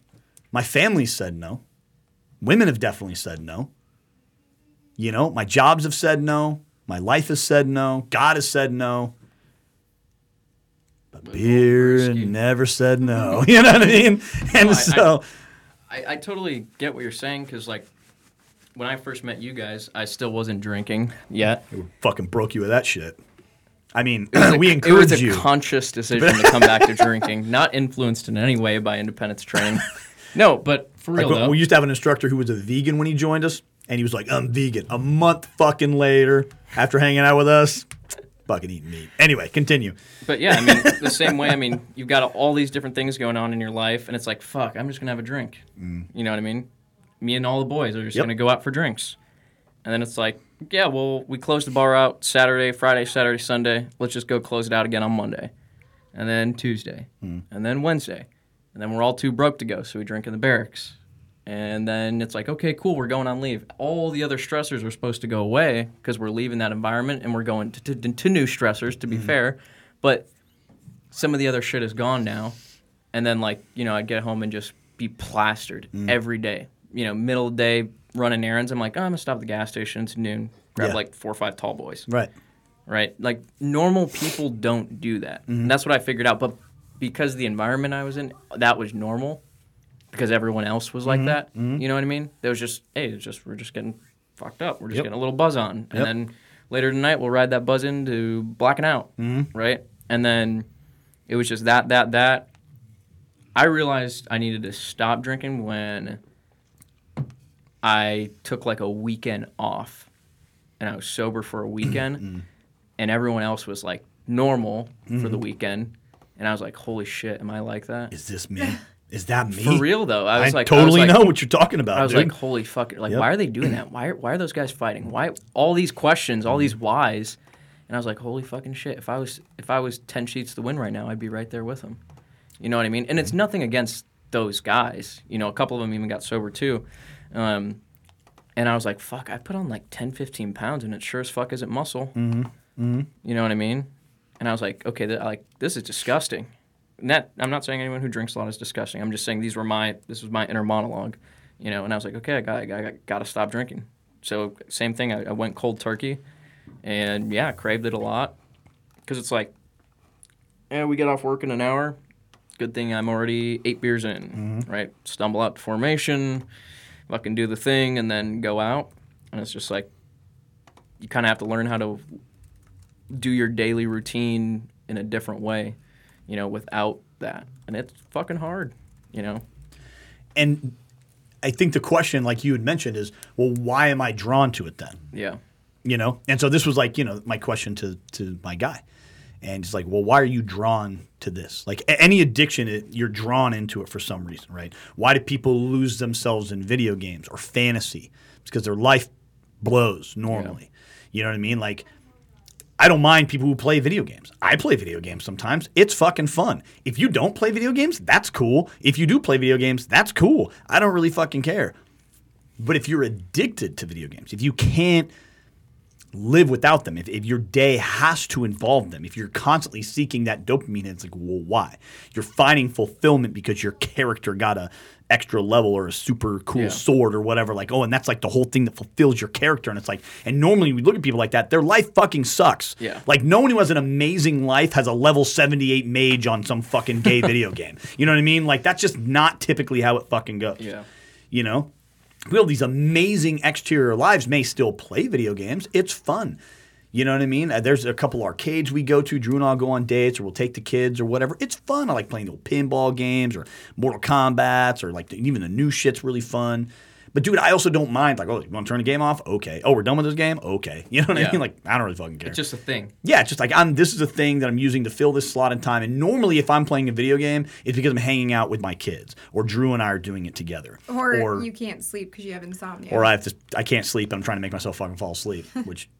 My family said no. Women have definitely said no. You know, my jobs have said no. My life has said no. God has said no. But But beer never said no. You know what I mean? And I- so, I, I totally get what you're saying because like when I first met you guys, I still wasn't drinking yet. fucking broke you with that shit. I mean, It was a- we It was a you. conscious decision to come back to drinking, not influenced in any way by independence training. No, but for real we- though. we used to have an instructor who was a vegan when he joined us, and he was like, "I'm vegan." A month fucking later, after hanging out with us, fucking eating meat. Anyway, continue. But yeah, I mean, the same way. I mean, you've got all these different things going on in your life, and it's like, fuck, I'm just gonna have a drink. Mm. You know what I mean? Me and all the boys are just Yep. gonna go out for drinks, and then it's like, yeah, well, we closed the bar out Saturday, Friday, Saturday, Sunday. Let's just go close it out again on Monday, and then Tuesday, mm. and then Wednesday, and then we're all too broke to go, so we drink in the barracks. And then it's like, okay, cool, we're going on leave. All the other stressors are supposed to go away because we're leaving that environment and we're going to, to, to new stressors, to be fair. But some of the other shit is gone now. And then, like, you know, I'd get home and just be plastered every day. You know, middle of the day, running errands. I'm like, oh, I'm to stop at the gas station. It's noon. grab Yeah. like four or five tall boys, Right. right? Like normal people don't do that. Mm-hmm. And that's what I figured out. But because the environment I was in, that was normal. Because everyone else was Mm-hmm. like that. You know what I mean? It was just, hey, it's just we're just getting fucked up. We're just Yep. getting a little buzz on, and Yep. then later tonight we'll ride that buzz into blacking out, Mm-hmm. right? And then it was just that, that, that. I realized I needed to stop drinking when I took like a weekend off and I was sober for a weekend and everyone else was like normal for the weekend and I was like holy shit am I like that? Is this me? Is that me? For real though. I was I like totally was like, know what you're talking about. I was dude. like holy fuck like Yep. why are they doing that? Why are, why are those guys fighting? Why all these questions, all these whys? And I was like holy fucking shit. If I was if I was 10 sheets to win right now, I'd be right there with them. You know what I mean? And it's nothing against those guys. You know, a couple of them even got sober too. Um, and I was like, fuck, I put on like 10, 15 pounds and it sure as fuck isn't muscle. Mm-hmm. You know what I mean? And I was like, okay, th- like this is disgusting. That, I'm not saying anyone who drinks a lot is disgusting. I'm just saying these were my, this was my inner monologue, you know. And I was like, okay, I got, I got, I got to stop drinking. So same thing. I, I went cold turkey, and yeah, craved it a lot because it's like, yeah, we get off work in an hour. Good thing I'm already eight beers in, mm-hmm. right? Stumble out to formation, fucking do the thing, and then go out. And it's just like, you kind of have to learn how to do your daily routine in a different way, you know, without that. And it's fucking hard, you know? and I think the question, like you had mentioned, is well, why am I drawn to it then? Yeah. You know, and so this was like you know my question to to my guy, and he's like, well, why are you drawn to this? Like any addiction, it, you're drawn into it for some reason, right? Why do people lose themselves in video games or fantasy? It's because their life blows normally. You know what I mean? Like I don't mind people who play video games. I play video games sometimes. It's fucking fun. If you don't play video games, that's cool. If you do play video games, that's cool. I don't really fucking care. But if you're addicted to video games, if you can't live without them, if, if your day has to involve them, if you're constantly seeking that dopamine, it's like, well, why? You're finding fulfillment because your character got a extra level or a super cool Yeah. sword or whatever. Like, oh, and that's like the whole thing that fulfills your character. And it's like, and normally we look at people like that, their life fucking sucks. Yeah. Like, no one who has an amazing life has a level 78 mage on some fucking gay video game. You know what I mean? Like, that's just not typically how it fucking goes. Yeah. You know? People have these amazing exterior lives may still play video games. It's fun. You know what I mean? Uh, There's a couple arcades we go to. Drew and I'll go on dates, or we'll take the kids, or whatever. It's fun. I like playing the old pinball games, or Mortal Kombat's, or like the, even the new shit's really fun. But dude, I also don't mind. Like, oh, you want to turn the game off? Okay. Oh, we're done with this game? Okay. You know what I mean? Like, I don't really fucking care. It's just a thing. Yeah, it's just like I'm. This is a thing that I'm using to fill this slot in time. And normally, if I'm playing a video game, it's because I'm hanging out with my kids, or Drew and I are doing it together, Or, you can't sleep because you have insomnia. or I have to. I can't sleep. I'm trying to make myself fucking fall asleep. Which,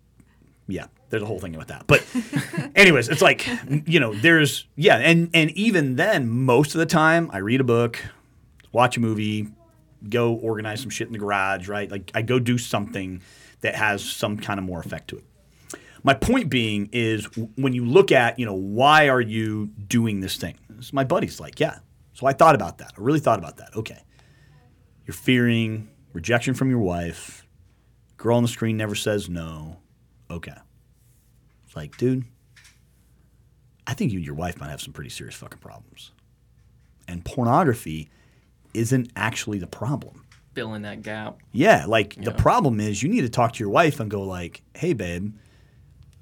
yeah, there's a whole thing with that. But, anyways, it's like you know, there's yeah, and and even then, most of the time, I read a book, watch a movie, go organize some shit in the garage. Right, like I go do something that has some kind of more effect to it. My point being is when you look at, you know, why are you doing this thing? So my buddy's like, yeah. So I thought about that. I really thought about that. Okay. You're fearing rejection from your wife. Girl on the screen never says no. Okay. It's like, dude, I think you and your wife might have some pretty serious fucking problems. And pornography isn't actually the problem. Filling that gap. Yeah, like the problem is you need to talk to your wife and go like, "Hey babe,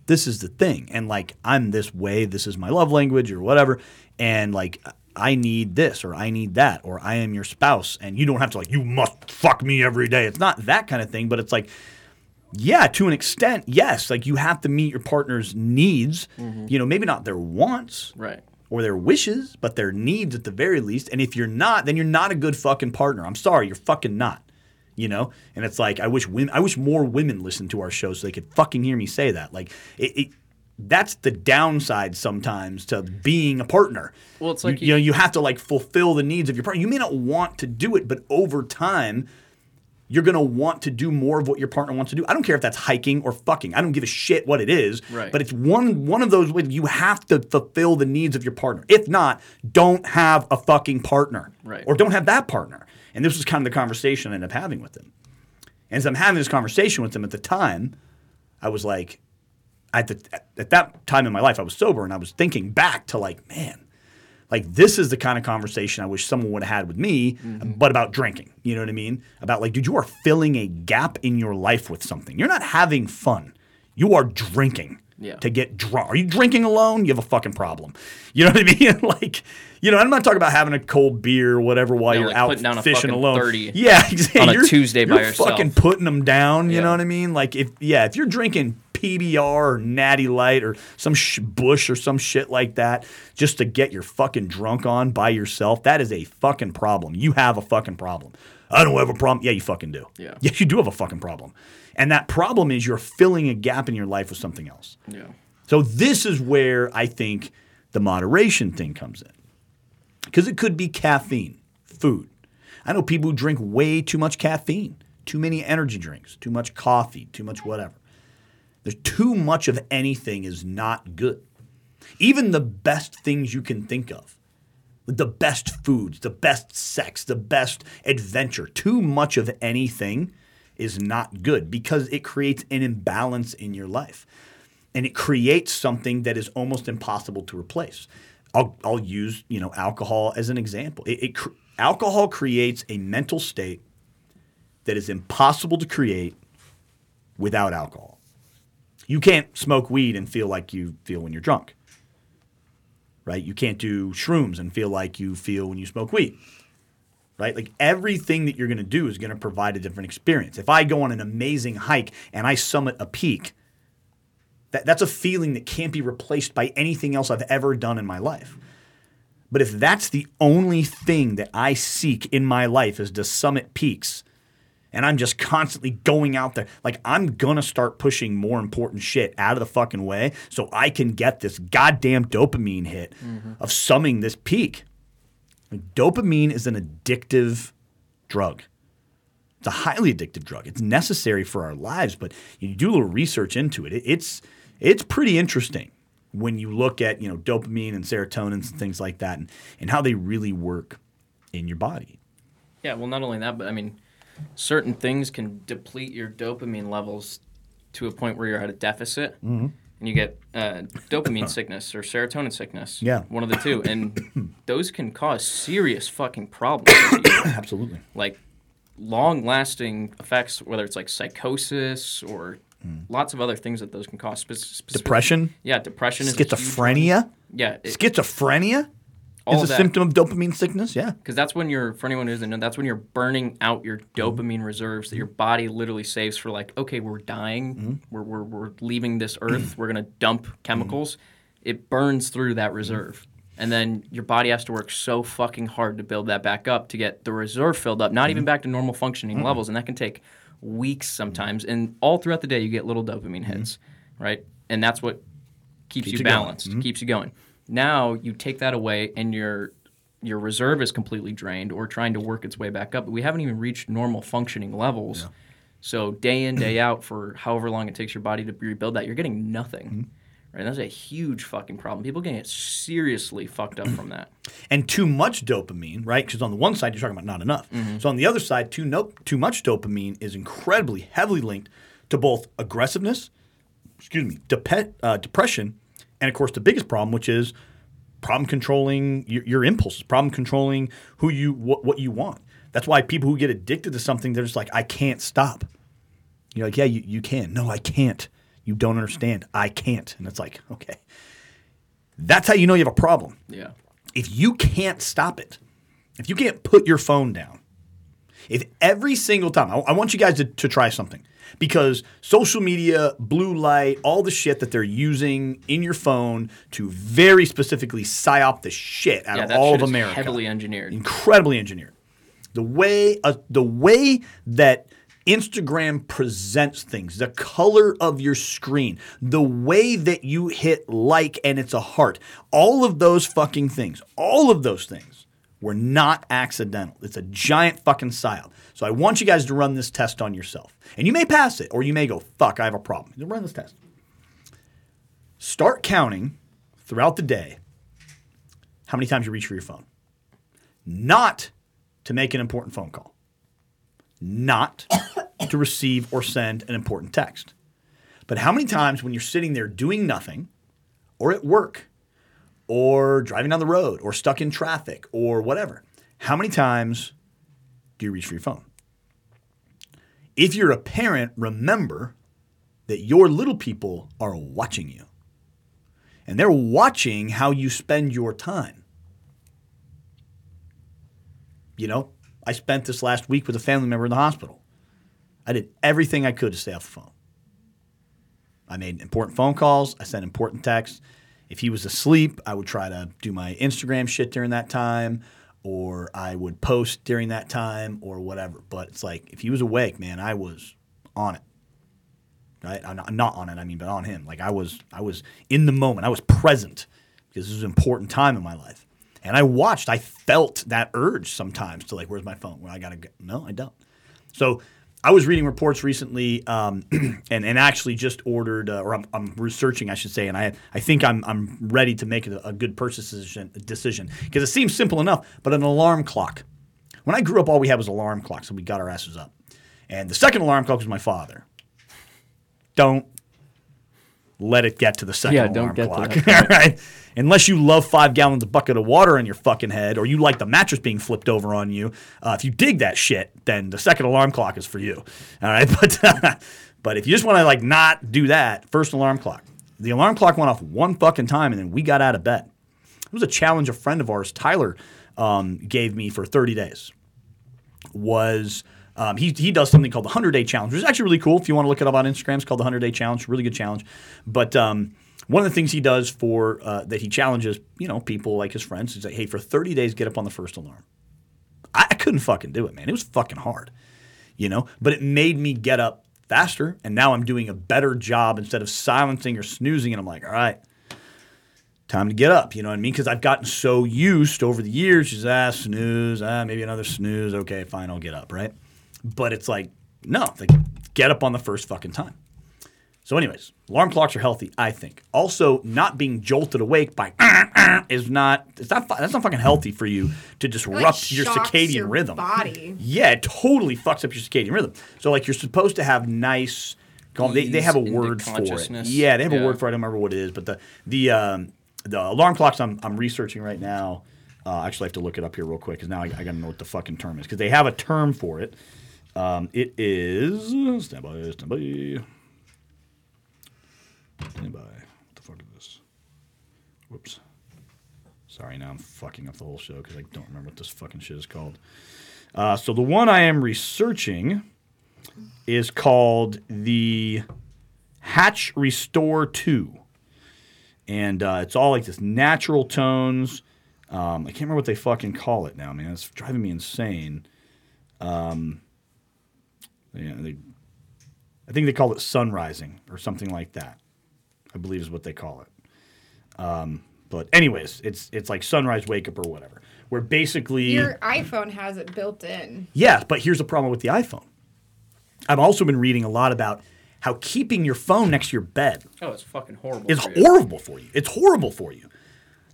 this is the thing." And like I'm this way, this is my love language or whatever, and like I need this or I need that or I am your spouse and you don't have to like you must fuck me every day. It's not that kind of thing, but it's like yeah, to an extent, yes, like you have to meet your partner's needs, mm-hmm. you know, maybe not their wants, Right. or their wishes, but their needs at the very least. And if you're not, then you're not a good fucking partner. I'm sorry, you're fucking not. You know, and it's like I wish women, I wish more women listened to our show so they could fucking hear me say that. Like, it, it that's the downside sometimes to being a partner. Well, it's like you, you- you know you have to like fulfill the needs of your partner. You may not want to do it, but over time, you're gonna want to do more of what your partner wants to do. I don't care if that's hiking or fucking. I don't give a shit what it is. Right. But it's one one of those ways you have to fulfill the needs of your partner. If not, don't have a fucking partner. Right. Or don't have that partner. And this was kind of the conversation I ended up having with him. And as I'm having this conversation with him at the time, I was like, at, the, at that time in my life, I was sober and I was thinking back to like, man, like this is the kind of conversation I wish someone would have had with me, mm-hmm. but about drinking. You know what I mean? About like, dude, you are filling a gap in your life with something. You're not having fun. You are drinking Yeah. to get drunk. Are you drinking alone? You have a fucking problem. You know what I mean? like, you know, I'm not talking about having a cold beer or whatever while No, you're like out down fishing alone. 30 yeah, exactly. on a You're- Tuesday by you're yourself. fucking putting them down. You Yeah. know what I mean? Like if yeah, if you're drinking PBR or Natty Light or some sh- Busch or some shit like that just to get your fucking drunk on by yourself, that is a fucking problem. You have a fucking problem. I don't have a problem. Yeah, you fucking do. Yeah. Yes, you do have a fucking problem. And that problem is you're filling a gap in your life with something else. Yeah. So this is where I think the moderation thing comes in. Because it could be caffeine, food. I know people who drink way too much caffeine, too many energy drinks, too much coffee, too much whatever. There's too much of anything is not good. Even the best things you can think of. The best foods, the best sex, the best adventure. Too much of anything is not good because it creates an imbalance in your life and it creates something that is almost impossible to replace. I'll, I'll use you know alcohol as an example. It, it cr- alcohol creates a mental state that is impossible to create without alcohol. You can't smoke weed and feel like you feel when you're drunk. Right? You can't do shrooms and feel like you feel when you smoke weed. Right? Like everything that you're going to do is going to provide a different experience. If I go on an amazing hike and I summit a peak, that, that's a feeling that can't be replaced by anything else I've ever done in my life. But if that's the only thing that I seek in my life is to summit peaks, and I'm just constantly going out there, like I'm gonna start pushing more important shit out of the fucking way so I can get this goddamn dopamine hit mm-hmm. of summing this peak. Like, dopamine is an addictive drug. It's a highly addictive drug. It's necessary for our lives, but you do a little research into it. it it's it's pretty interesting when you look at you know dopamine and serotonin and things like that, and, and how they really work in your body. Yeah, well, not only that, but I mean, certain things can deplete your dopamine levels to a point where you're at a deficit, Mm-hmm. and you get uh, dopamine sickness or serotonin sickness. Yeah. one of the two, and those can cause serious fucking problems. Absolutely. like long-lasting effects, whether it's like psychosis or lots of other things that those can cause. Depression, Yeah, depression is a huge one. schizophrenia. Yeah, Schizophrenia all is a that. symptom of dopamine sickness. Yeah. because that's when you're for anyone who doesn't know that's when you're burning out your mm-hmm. dopamine reserves that your mm-hmm. body literally saves for like okay we're dying. Mm-hmm. We're, we're, we're leaving this earth. We're going to dump chemicals. It burns through that reserve. And then your body has to work so fucking hard to build that back up to get the reserve filled up not even back to normal functioning levels. And that can take weeks sometimes. And all throughout the day you get little dopamine hits right? And that's what keeps, you you balanced, keeps you going. Now you take that away, and your your reserve is completely drained or trying to work its way back up. But We haven't even reached normal functioning levels. So day in day out for however long it takes your body to rebuild that, you're getting nothing. Right? That's a huge fucking problem. People can get seriously fucked up from that. and too much dopamine, right? Because on the one side you're talking about not enough. So on the other side, too no, too much dopamine is incredibly heavily linked to both aggressiveness, excuse me, dep- uh, depression, and of course the biggest problem, which is problem controlling your, your impulses, problem controlling who you what, what you want. That's why people who get addicted to something, they're just like, I can't stop. You're like, yeah, you, you can. No, I can't. You don't understand. I can't. And it's like, okay. That's how you know you have a problem Yeah. if you can't stop it, if you can't put your phone down, if every single time, I, I want you guys to, to try something because social media, blue light, all the shit that they're using in your phone to very specifically psyop the shit out Yeah, of all of America. heavily engineered. Incredibly engineered. The way, uh, the way that Instagram presents things, the color of your screen, the way that you hit like and it's a heart, all of those fucking things, all of those things were not accidental. It's a giant fucking psyop. So I want you guys to run this test on yourself. And you may pass it or you may go, fuck, I have a problem. Run this test. Start counting throughout the day how many times you reach for your phone. Not to make an important phone call, not to receive or send an important text, But how many times when you're sitting there doing nothing, or at work, or driving down the road, or stuck in traffic, or whatever, how many times do you reach for your phone? If you're a parent, remember that your little people are watching you. And they're watching how you spend your time. You know, I spent this last week with a family member in the hospital. I did everything I could to stay off the phone. I made important phone calls, I sent important texts. If he was asleep, I would try to do my Instagram shit during that time, or I would post during that time, or whatever. But it's like, if he was awake, man, I was on it right? I'm not, not on it, I mean, but on him. Like I was, I was in the moment. I was present because this was an important time in my life. And I watched. I felt that urge sometimes to like, where's my phone? Where I gotta go? No, I don't. So I was reading reports recently, um, and and actually just ordered, uh, or I'm, I'm researching, I should say, and I I think I'm I'm ready to make a, a good purchase decision because it seems simple enough, but an alarm clock. When I grew up, all we had was alarm clocks, so we got our asses up. And the second alarm clock was my father don't let it get to the second Yeah, alarm don't get to clock. All right. Unless you love five gallons of bucket of water in your fucking head, or you like the mattress being flipped over on you. Uh, if you dig that shit, then the second alarm clock is for you. All right. But but if you just want to like not do that, first alarm clock. The alarm clock went off one fucking time, and then we got out of bed. It was a challenge a friend of ours, Tyler, um, gave me for 30 days. Was um, he, he does something called the 100 Day Challenge, which is actually really cool. If you want to look it up on Instagram, it's called the 100 Day Challenge. Really good challenge. But um, one of the things he does for uh, that he challenges, you know, people like his friends is like, hey, for 30 days, get up on the first alarm. I, I couldn't fucking do it, man. It was fucking hard, you know. But it made me get up faster, and now I'm doing a better job instead of silencing or snoozing. And I'm like, all right, time to get up. You know what I mean? Because I've gotten so used over the years. Just ah snooze, ah maybe another snooze. Okay, fine, I'll get up. Right. But it's like, no, like, get up on the first fucking time. So, anyways, alarm clocks are healthy, I think. Also, not being jolted awake by is not it's not that's not fucking healthy for you to disrupt like, your circadian your rhythm. Body. Yeah, it totally fucks up your circadian rhythm. So, like, you're supposed to have nice. call- They, they have a word for it. Yeah, they have a word for it. I don't remember what it is, but the the um, the alarm clocks I'm I'm researching right now. Uh, actually, I have to look it up here real quick because now I, I got to know what the fucking term is because they have a term for it. Um, it is stand by, stand by, stand by. What the fuck is this? Whoops. Sorry, now I'm fucking up the whole show because I don't remember what this fucking shit is called. Uh, so the one I am researching is called the Hatch Restore 2. And uh, it's all like this natural tones. Um, I can't remember what they fucking call it now, man. It's driving me insane. Um, yeah, they, I think they call it sunrising or something like that. I believe is what they call it. Um, but anyways, it's it's like sunrise wake up or whatever. Where basically Your iPhone has it built in. yeah, but here's the problem with the iPhone. I've also been reading a lot about how keeping your phone next to your bed Oh, it's fucking horrible. It's for you. horrible for you. It's horrible for you.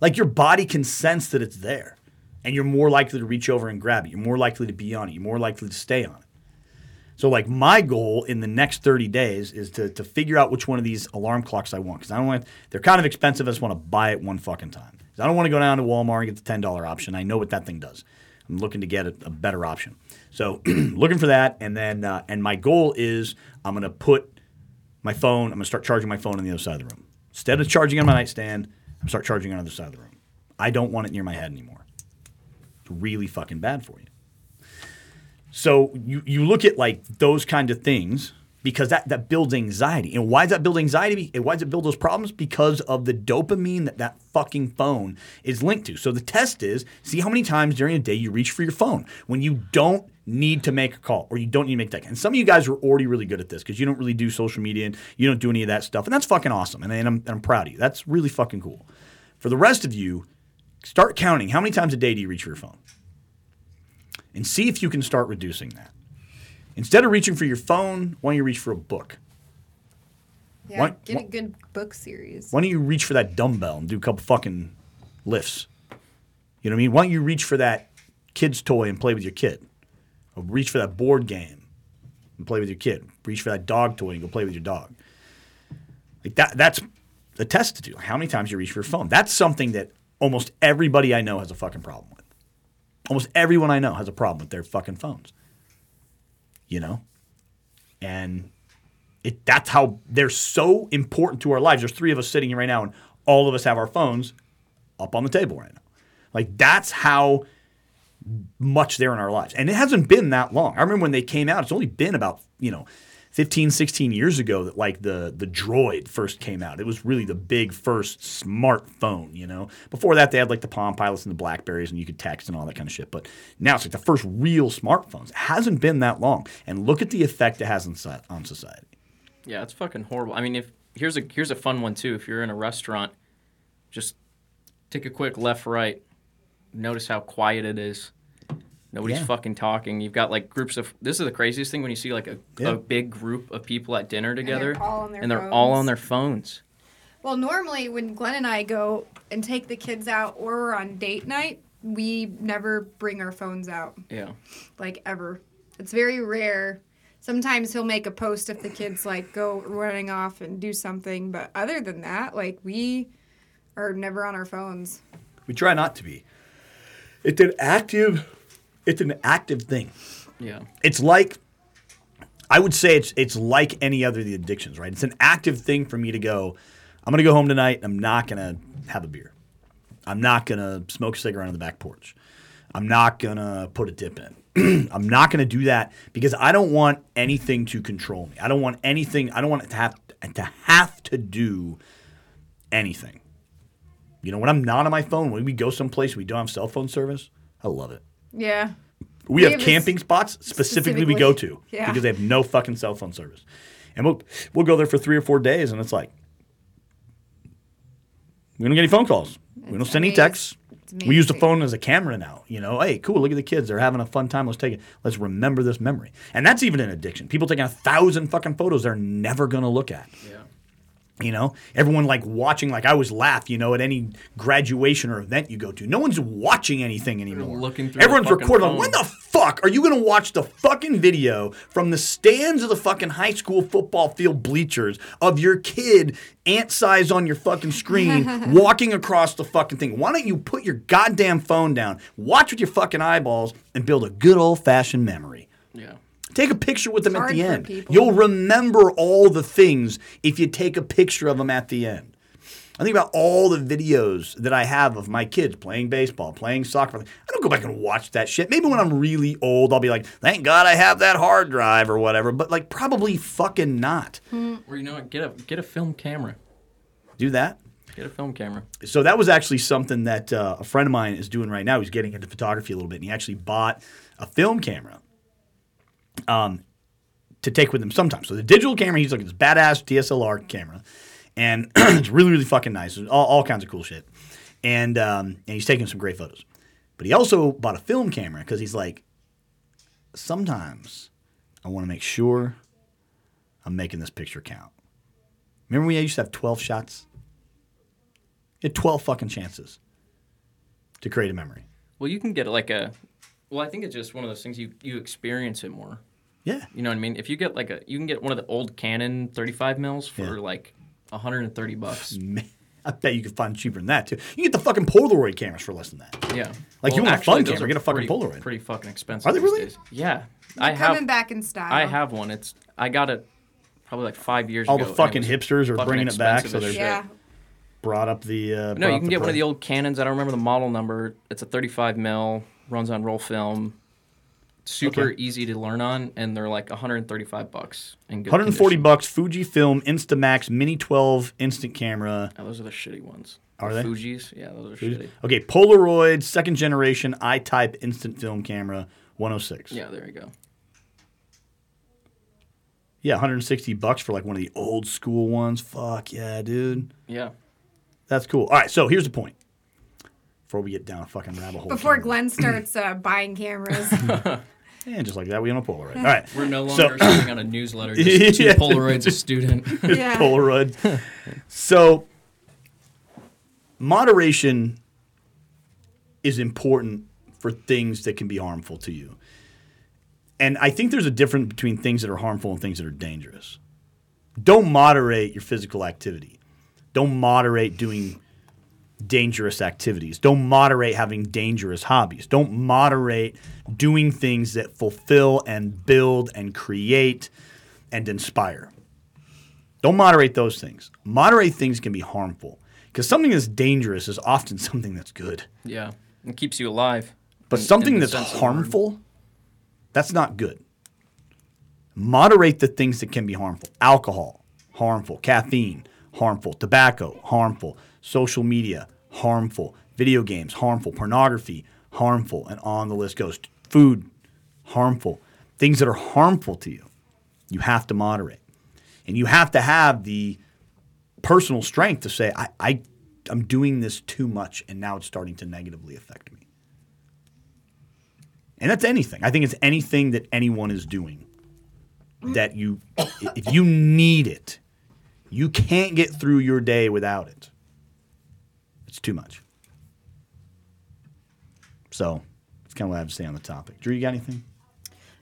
Like your body can sense that it's there, and you're more likely to reach over and grab it. You're more likely to be on it. You're more likely to stay on it. So, like my goal in the next 30 days is to, to figure out which one of these alarm clocks I want because I don't want they're kind of expensive. I just want to buy it one fucking time. I don't want to go down to Walmart and get the ten dollar option. I know what that thing does. I'm looking to get a, a better option. So, looking for that, and then uh, and my goal is I'm gonna put my phone. I'm gonna start charging my phone on the other side of the room instead of charging on my nightstand. I'm start charging on the other side of the room. I don't want it near my head anymore. It's really fucking bad for you. So you, you look at like those kind of things because that, that builds anxiety. And why does that build anxiety? And why does it build those problems? Because of the dopamine that that fucking phone is linked to. So the test is see how many times during a day you reach for your phone when you don't need to make a call or you don't need to make that. And some of you guys are already really good at this because you don't really do social media and you don't do any of that stuff. And that's fucking awesome. And, and I'm, and I'm proud of you. That's really fucking cool. For the rest of you, start counting how many times a day do you reach for your phone? And see if you can start reducing that. Instead of reaching for your phone, why don't you reach for a book? Yeah, What- get what- a good book series. Why don't you reach for that dumbbell and do a couple fucking lifts? You know what I mean? Why don't you reach for that kid's toy and play with your kid? Or reach for that board game and play with your kid. Reach for that dog toy and go play with your dog. Like that that's a test to do. How many times you reach for your phone. That's something that almost everybody I know has a fucking problem with. Almost everyone I know has a problem with their fucking phones. You know? And it that's how they're so important to our lives. There's three of us sitting here right now and all of us have our phones up on the table right now. Like that's how much they're in our lives. And it hasn't been that long. I remember when they came out, it's only been about, you know, 15, 16 years ago that like the the Droid first came out. It was really the big first smartphone, you know. Before that they had like the Palm Pilots and the Blackberries and you could text and all that kind of shit. But now it's like the first real smartphones. It hasn't been that long. And look at the effect it has on, on society. Yeah, it's fucking horrible. I mean, if here's a here's a fun one too. If you're in a restaurant, just take a quick left right. Notice how quiet it is. Nobody's Yeah. fucking talking. You've got like groups of. This is the craziest thing when you see like a, Yeah. a big group of people at dinner they're together, all on their and they're all on their phones. Well, normally when Glenn and I go and take the kids out or we're on date night, we never bring our phones out, Yeah. like ever. It's very rare. Sometimes he'll make a post if the kids like go running off and do something, but other than that, like we are never on our phones. We try not to be. It's an active it's an active thing. Yeah. it's like I would say it's it's like any other of the addictions, right? It's an active thing for me to go. I'm gonna go home tonight. and I'm not gonna have a beer. I'm not gonna smoke a cigarette on the back porch. I'm not gonna put a dip in. I'm not gonna do that because I don't want anything to control me. I don't want anything. I don't want it to have to have to do anything. You know, when I'm not on my phone, when we go someplace we don't have cell phone service, I love it. Yeah. We, We have, have this- camping spots specifically, we go to Yeah. because they have no fucking cell phone service, and we'll we'll go there for three or four days, and it's like we don't get any phone calls. we don't It's send any texts. We use the phone as a camera now. You know, hey, cool, look at the kids. They're having a fun time. Let's take it. Let's remember this memory. And that's even an addiction. People taking a thousand fucking photos they're never gonna look at. Yeah. You know, everyone like watching. Like I always laugh. You know, at any graduation or event you go to, no one's watching anything anymore. looking through Everyone's recording. Phone. when the fuck are you going to watch the fucking video from the stands of the fucking high school football field bleachers of your kid ant size on your fucking screen walking across the fucking thing? Why don't you put your goddamn phone down, watch with your fucking eyeballs, and build a good old fashioned memory? Yeah. Take a picture with them at the end. people. You'll remember all the things if you take a picture of them at the end. I think about all the videos that I have of my kids playing baseball, playing soccer. I don't go back and watch that shit. Maybe when I'm really old, I'll be like, thank God I have that hard drive or whatever. But like, probably fucking not. Or you know what? Get a get a film camera. Do that. Get a film camera. So that was actually something that uh, a friend of mine is doing right now. He's getting into photography a little bit, and he actually bought a film camera um, to take with him sometimes. So the digital camera, he's like this badass DSLR camera, and it's really, really fucking nice. All, all kinds of cool shit, and um, and he's taking some great photos. But he also bought a film camera because he's like, sometimes I want to make sure I'm making this picture count. Remember when I used to have 12 shots? You had 12 fucking chances to create a memory. Well, you can get like a. Well, I think it's just one of those things you you experience it more. Yeah. You know what I mean? If you get like a, you can get one of the old Canon 35 mils for Yeah. like 130 bucks. Man, I bet you could find cheaper than that too. You get the fucking Polaroid cameras for less than that. Yeah. Like, you want a actually, fun those camera, get a fucking pretty, Polaroid. Pretty fucking expensive. Are they these really? days. Yeah. They're I have. coming back in style. I have one. It's I got it probably like five years All ago. All the fucking hipsters are fucking bringing it back, so as they're. Yeah. brought up the. Uh, No, you can get one of the old Canons. I don't remember the model number. It's a 35 mil, runs on roll film. Super Okay. easy to learn on, and they're like 135 bucks. In good 140 condition. bucks. Fujifilm Instax Mini 12 instant camera. Yeah, those are the shitty ones. Are The they? Fuji's? Yeah, those are shitty. Okay, Polaroid second generation I-type instant film camera 106. Yeah, there you go. Yeah, 160 bucks for like one of the old school ones. Fuck yeah, dude. Yeah. That's cool. All right, so here's the point. Before we get down a fucking rabbit hole. Before here. Glenn starts uh, buying cameras. And just like that, we own a Polaroid. All right. We're no So- longer sending out a newsletter. Just Two Yeah. Polaroids a student. yeah. Polaroid. so, moderation is important for things that can be harmful to you. And I think there's a difference between things that are harmful and things that are dangerous. don't moderate your physical activity. Don't moderate doing dangerous activities. Don't moderate having dangerous hobbies. Don't moderate doing things that fulfill and build and create and inspire. Don't moderate those things. Moderate things can be harmful because something that's dangerous is often something that's good. Yeah, it keeps you alive. But in- in something the that's sense of the word. harmful, that's not good. Moderate the things that can be harmful. Alcohol, harmful. Caffeine, harmful. Tobacco, harmful. Social media, harmful. Video games, harmful. Pornography, harmful. And on the list goes. Food, harmful. Things that are harmful to you, you have to moderate. And you have to have the personal strength to say, I, I, I'm doing this too much and now it's starting to negatively affect me. And that's anything. I think it's anything that anyone is doing that you, if you need it, you can't get through your day without it. It's too much. So that's kind of what I have to say on the topic. Drew, you got anything?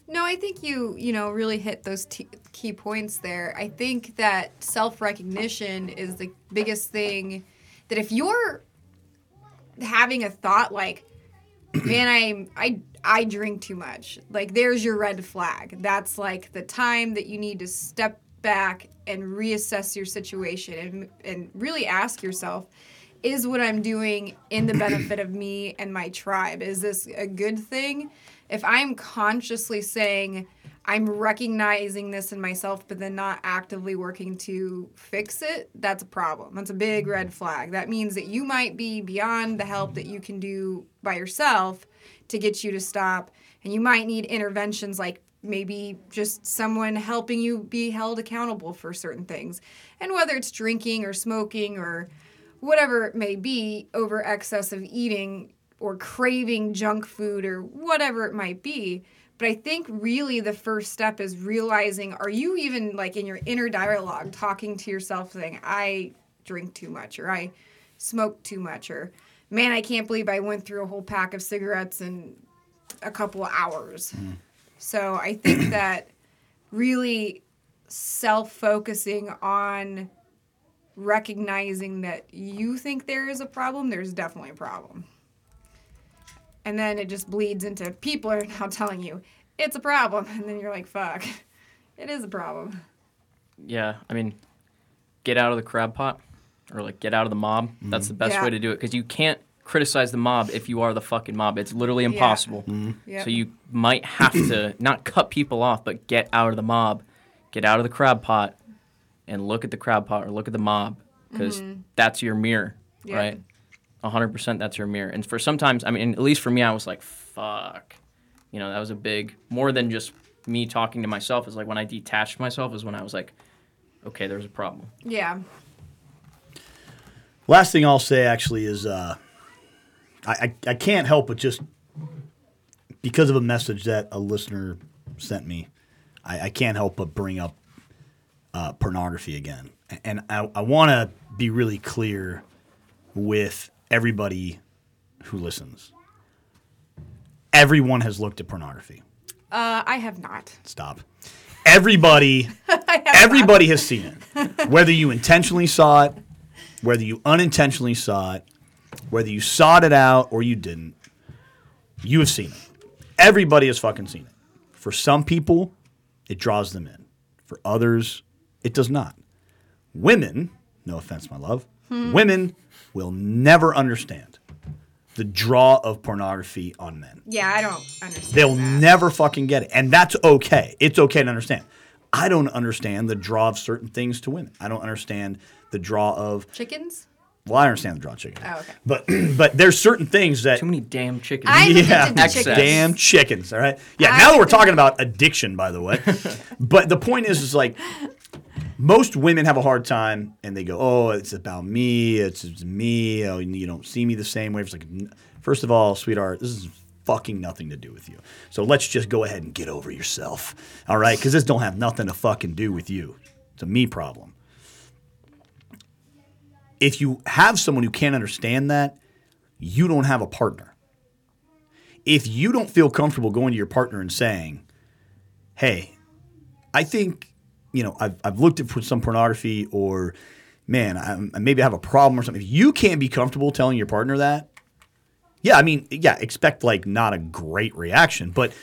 No, I think you you know really hit those t- key points there. I think that self recognition is the biggest thing. That if you're having a thought like, "Man, I I I drink too much," like there's your red flag. That's like the time that you need to step back and reassess your situation and and really ask yourself. Is what I'm doing in the benefit of me and my tribe? Is this a good thing? if I'm consciously saying I'm recognizing this in myself, but then not actively working to fix it, that's a problem. That's a big red flag. That means that you might be beyond the help that you can do by yourself to get you to stop. And you might need interventions like maybe just someone helping you be held accountable for certain things. And whether it's drinking or smoking or whatever it may be, over excess of eating or craving junk food or whatever it might be. But I think really the first step is realizing are you even like in your inner dialogue talking to yourself saying, I drink too much or I smoke too much or man, I can't believe I went through a whole pack of cigarettes in a couple hours. Hmm. So I think that really self focusing on recognizing that you think there is a problem, there's definitely a problem. And then it just bleeds into people are now telling you it's a problem. And then you're like, fuck, it is a problem. Yeah, I mean, get out of the crab pot, or like get out of the mob. That's the best Yeah. way to do it because you can't criticize the mob if you are the fucking mob. It's literally impossible. Yep. So you might have to not cut people off, but get out of the mob, get out of the crab pot, and look at the crab pot or look at the mob because that's your mirror, Yeah. right? hundred percent, that's your mirror. And for sometimes, I mean, at least for me, I was like, fuck, you know, that was a big more than just me talking to myself. Is like when I detached myself is when I was like, okay, there's a problem. Yeah. Last thing I'll say actually is uh, I, I, can't help but just because of a message that a listener sent me, I, I can't help but bring up uh, pornography again. And I, I want to be really clear with everybody who listens. Everyone has looked at pornography. Uh, I have not. Stop. Everybody, everybody has seen it. Whether you intentionally saw it, whether you unintentionally saw it, whether you sought it out or you didn't, you have seen it. Everybody has fucking seen it. For some people, it draws them in. For others, it does not. Women, no offense, my love, hmm. women will never understand the draw of pornography on men. Yeah, I don't understand. They'll that. never fucking get it. And that's okay. It's okay to understand. I don't understand the draw of certain things to women. I don't understand the draw of chickens. Well, I understand the drawn chicken. Oh, okay. But but there's certain things that Too many damn chickens. I'm yeah, to excess. chickens. damn chickens. All right. Yeah. I now that we're talking about addiction, by the way, but the point is, is like most women have a hard time, and they go, "Oh, it's about me. It's, it's me. Oh, you don't see me the same way." It's like, first of all, sweetheart, this is fucking nothing to do with you. So let's just go ahead and get over yourself. All right, because this don't have nothing to fucking do with you. It's a me problem. If you have someone who can't understand that, you don't have a partner if you don't feel comfortable going to your partner and saying, "Hey, I think you know, I've, I've looked at some pornography or, man, I, I maybe I have a problem or something. If you can't be comfortable telling your partner that, yeah, I mean, yeah, expect like not a great reaction, but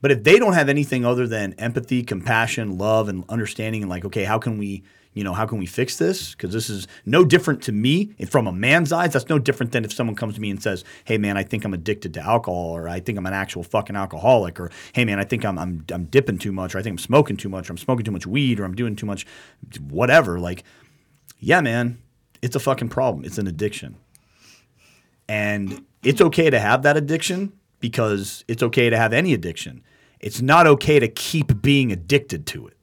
but if they don't have anything other than empathy, compassion, love, and understanding, and like, okay, how can we, you know, how can we fix this? Because this is no different to me from a man's eyes. That's no different than if someone comes to me and says, "Hey, man, I think I'm addicted to alcohol, or I think I'm an actual fucking alcoholic, or Hey, man, I think I'm I'm, I'm dipping too much, or I think I'm smoking too much, or I'm smoking too much weed, or I'm doing too much, whatever." Like, yeah, man, it's a fucking problem. It's an addiction, and it's okay to have that addiction because it's okay to have any addiction. It's not okay to keep being addicted to it.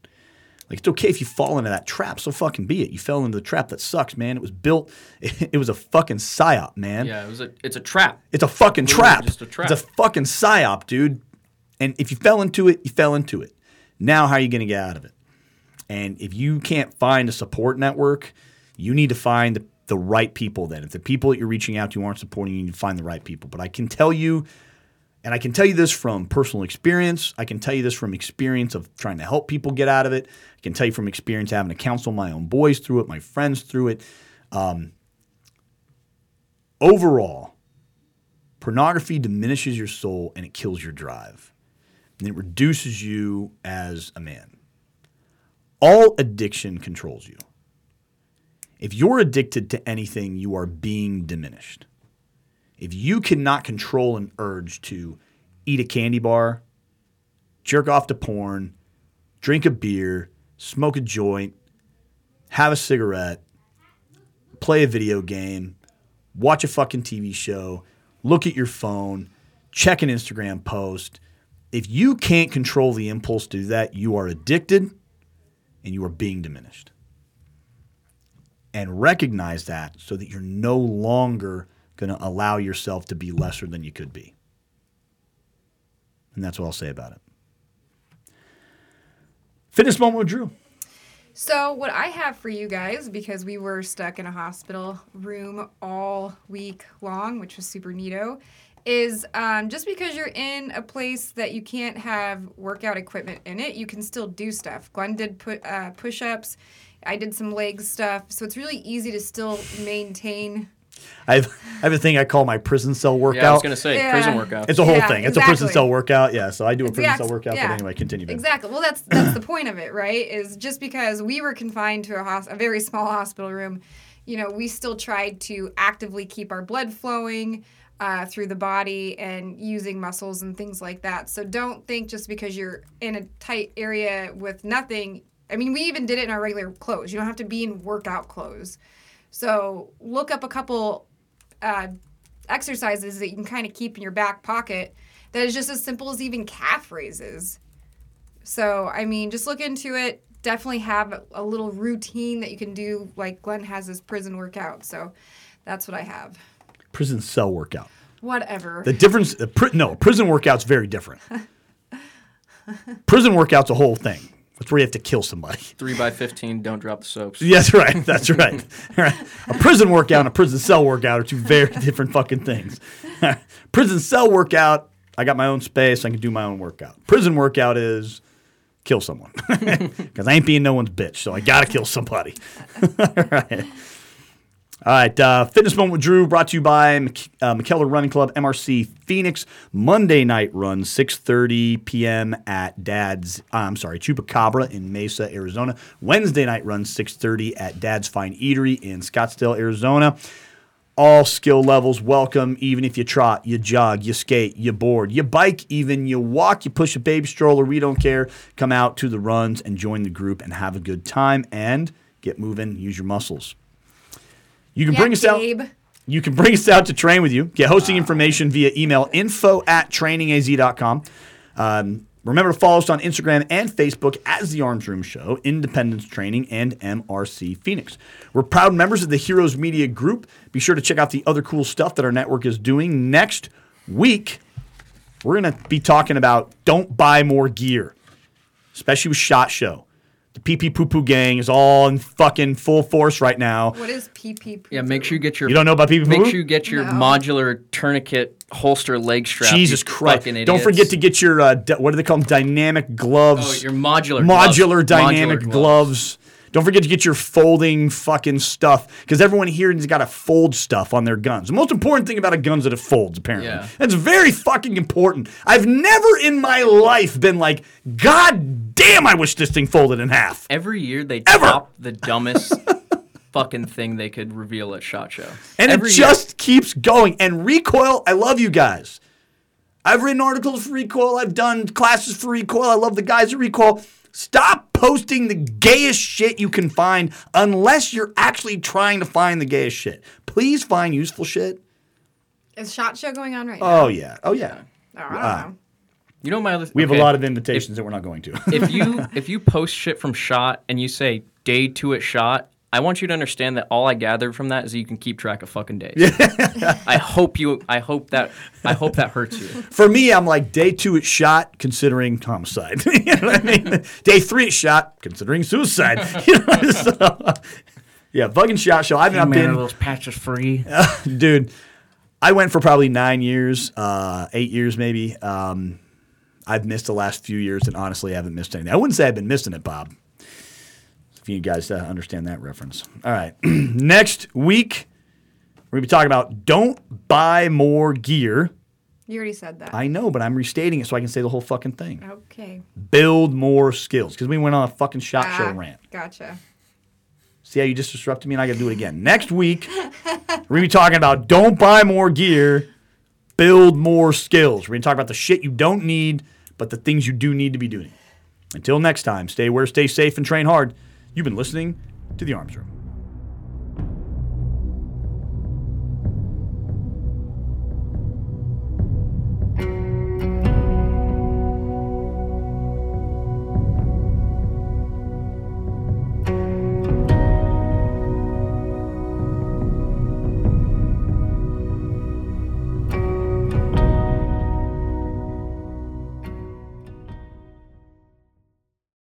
Like it's okay if you fall into that trap, so fucking be it. You fell into the trap that sucks, man. It was built. It, was a fucking psyop, man. Yeah, it was a. It's a trap. It's a fucking Literally trap. just a trap. It's a fucking psyop, dude. And if you fell into it, you fell into it. Now, how are you going to get out of it? And if you can't find a support network, you need to find the, the right people. Then, if the people that you're reaching out to aren't supporting you, you need to find the right people. But I can tell you and I can tell you this from personal experience. I can tell you this from experience of trying to help people get out of it. I can tell you from experience having to counsel my own boys through it, my friends through it. Um, overall, pornography diminishes your soul and it kills your drive. And it reduces you as a man. All addiction controls you. If you're addicted to anything, you are being diminished. If you cannot control an urge to eat a candy bar, jerk off to porn, drink a beer, smoke a joint, have a cigarette, play a video game, watch a fucking TV show, look at your phone, check an Instagram post. If you can't control the impulse to do that, you are addicted and you are being diminished. And recognize that so that you're no longer going to allow yourself to be lesser than you could be. And that's what I'll say about it. Fitness moment with Drew. So, what I have for you guys, because we were stuck in a hospital room all week long, which was super neato, is um, just because you're in a place that you can't have workout equipment in it, you can still do stuff. Glenn did put uh, push ups. I did some leg stuff. So, it's really easy to still maintain I have, I have a thing I call my prison cell workout. Yeah, I was gonna say Yeah. prison workout. it's a whole Yeah, thing. It's a prison cell workout. Yeah, so I do a prison Exact- cell workout. yeah. But anyway, continue. Ben. Exactly. Well, that's that's the point of it, right? Is just because we were confined to a, hos- a very small hospital room, you know, we still tried to actively keep our blood flowing uh, through the body and using muscles and things like that. So don't think just because you're in a tight area with nothing. I mean, we even did it in our regular clothes. You don't have to be in workout clothes. So look up a couple uh, exercises that you can kind of keep in your back pocket that is just as simple as even calf raises. So, I mean, just look into it. Definitely have a, little routine that you can do, like Glenn has his prison workout. So, that's what I have. Prison cell workout. Whatever. The difference, the pri- no, prison workout's very different. prison workout's a whole thing. That's where you have to kill somebody. Three by fifteen. Don't drop the soaps. That's right. That's right. a prison workout and a prison cell workout are two very different fucking things. prison cell workout, I got my own space. I can do my own workout. Prison workout is kill someone because I ain't being no one's bitch, so I gotta kill somebody. All right. All right, uh, Fitness Moment with Drew brought to you by Mc- uh, McKellar Running Club, MRC Phoenix. Monday night run, 6.30 p.m. at Dad's, uh, I'm sorry, Chupacabra in Mesa, Arizona. Wednesday night run, 6.30 at Dad's Fine Eatery in Scottsdale, Arizona. All skill levels welcome, even if you trot, you jog, you skate, you board, you bike, even you walk, you push a baby stroller, we don't care. Come out to the runs and join the group and have a good time and get moving, use your muscles. You can yeah, bring us out. You can bring us out to train with you. Get hosting information via email info at trainingaz.com. Um, remember to follow us on Instagram and Facebook as The Arms Room Show, Independence Training, and MRC Phoenix. We're proud members of the Heroes Media Group. Be sure to check out the other cool stuff that our network is doing. Next week, we're going to be talking about don't buy more gear, especially with SHOT Show. The pee pee poo poo gang is all in fucking full force right now. What is PP? Poo? Yeah, make sure you get your. You don't know about pee pee poo Make sure you get your No. modular tourniquet holster leg strap. you Jesus Christ! fucking Don't idiots. forget to get your uh, di- what do they call them? Dynamic gloves. Oh, your modular modular gloves. dynamic Modular gloves. Don't forget to get your folding fucking stuff because everyone here has got to fold stuff on their guns. The most important thing about a gun is that it folds. Apparently, Yeah. that's very fucking important. I've never in my life been like, God damn, I wish this thing folded in half. Every year they Ever. top the dumbest fucking thing they could reveal at Shot Show. And Every it year. just keeps going. And Recoil, I love you guys. I've written articles for Recoil. I've done classes for Recoil. I love the guys at Recoil. Stop posting the gayest shit you can find unless you're actually trying to find the gayest shit. Please find useful shit. Is shot show going on right now? Oh yeah. Oh yeah. Oh, I don't ah. know. You know my other. We have okay. a lot of invitations that we're not going to. if you if you post shit from Shot and you say day two at Shot, I want you to understand that all I gathered from that is that you can keep track of fucking days. I hope you. I hope that. I hope that hurts you. For me, I'm like day two at shot, considering homicide. you know what I mean? Day three at shot, considering suicide. You know, so, yeah, fucking shot show. I've not been. those patches free? dude i went for probably nine years uh, eight years maybe um, i've missed the last few years and honestly i haven't missed anything i wouldn't say i've been missing it bob if you guys uh, understand that reference all right next week we're going to be talking about don't buy more gear You already said that. i know but i'm restating it so i can say the whole fucking thing okay. build more skills because we went on a fucking shot show Ah, rant Gotcha. See how you just disrupted me and I got to do it again. Next week, we're going to be talking about don't buy more gear, build more skills. We're going to talk about the shit you don't need, but the things you do need to be doing. Until next time, stay aware, stay safe, and train hard. You've been listening to The Arms Room.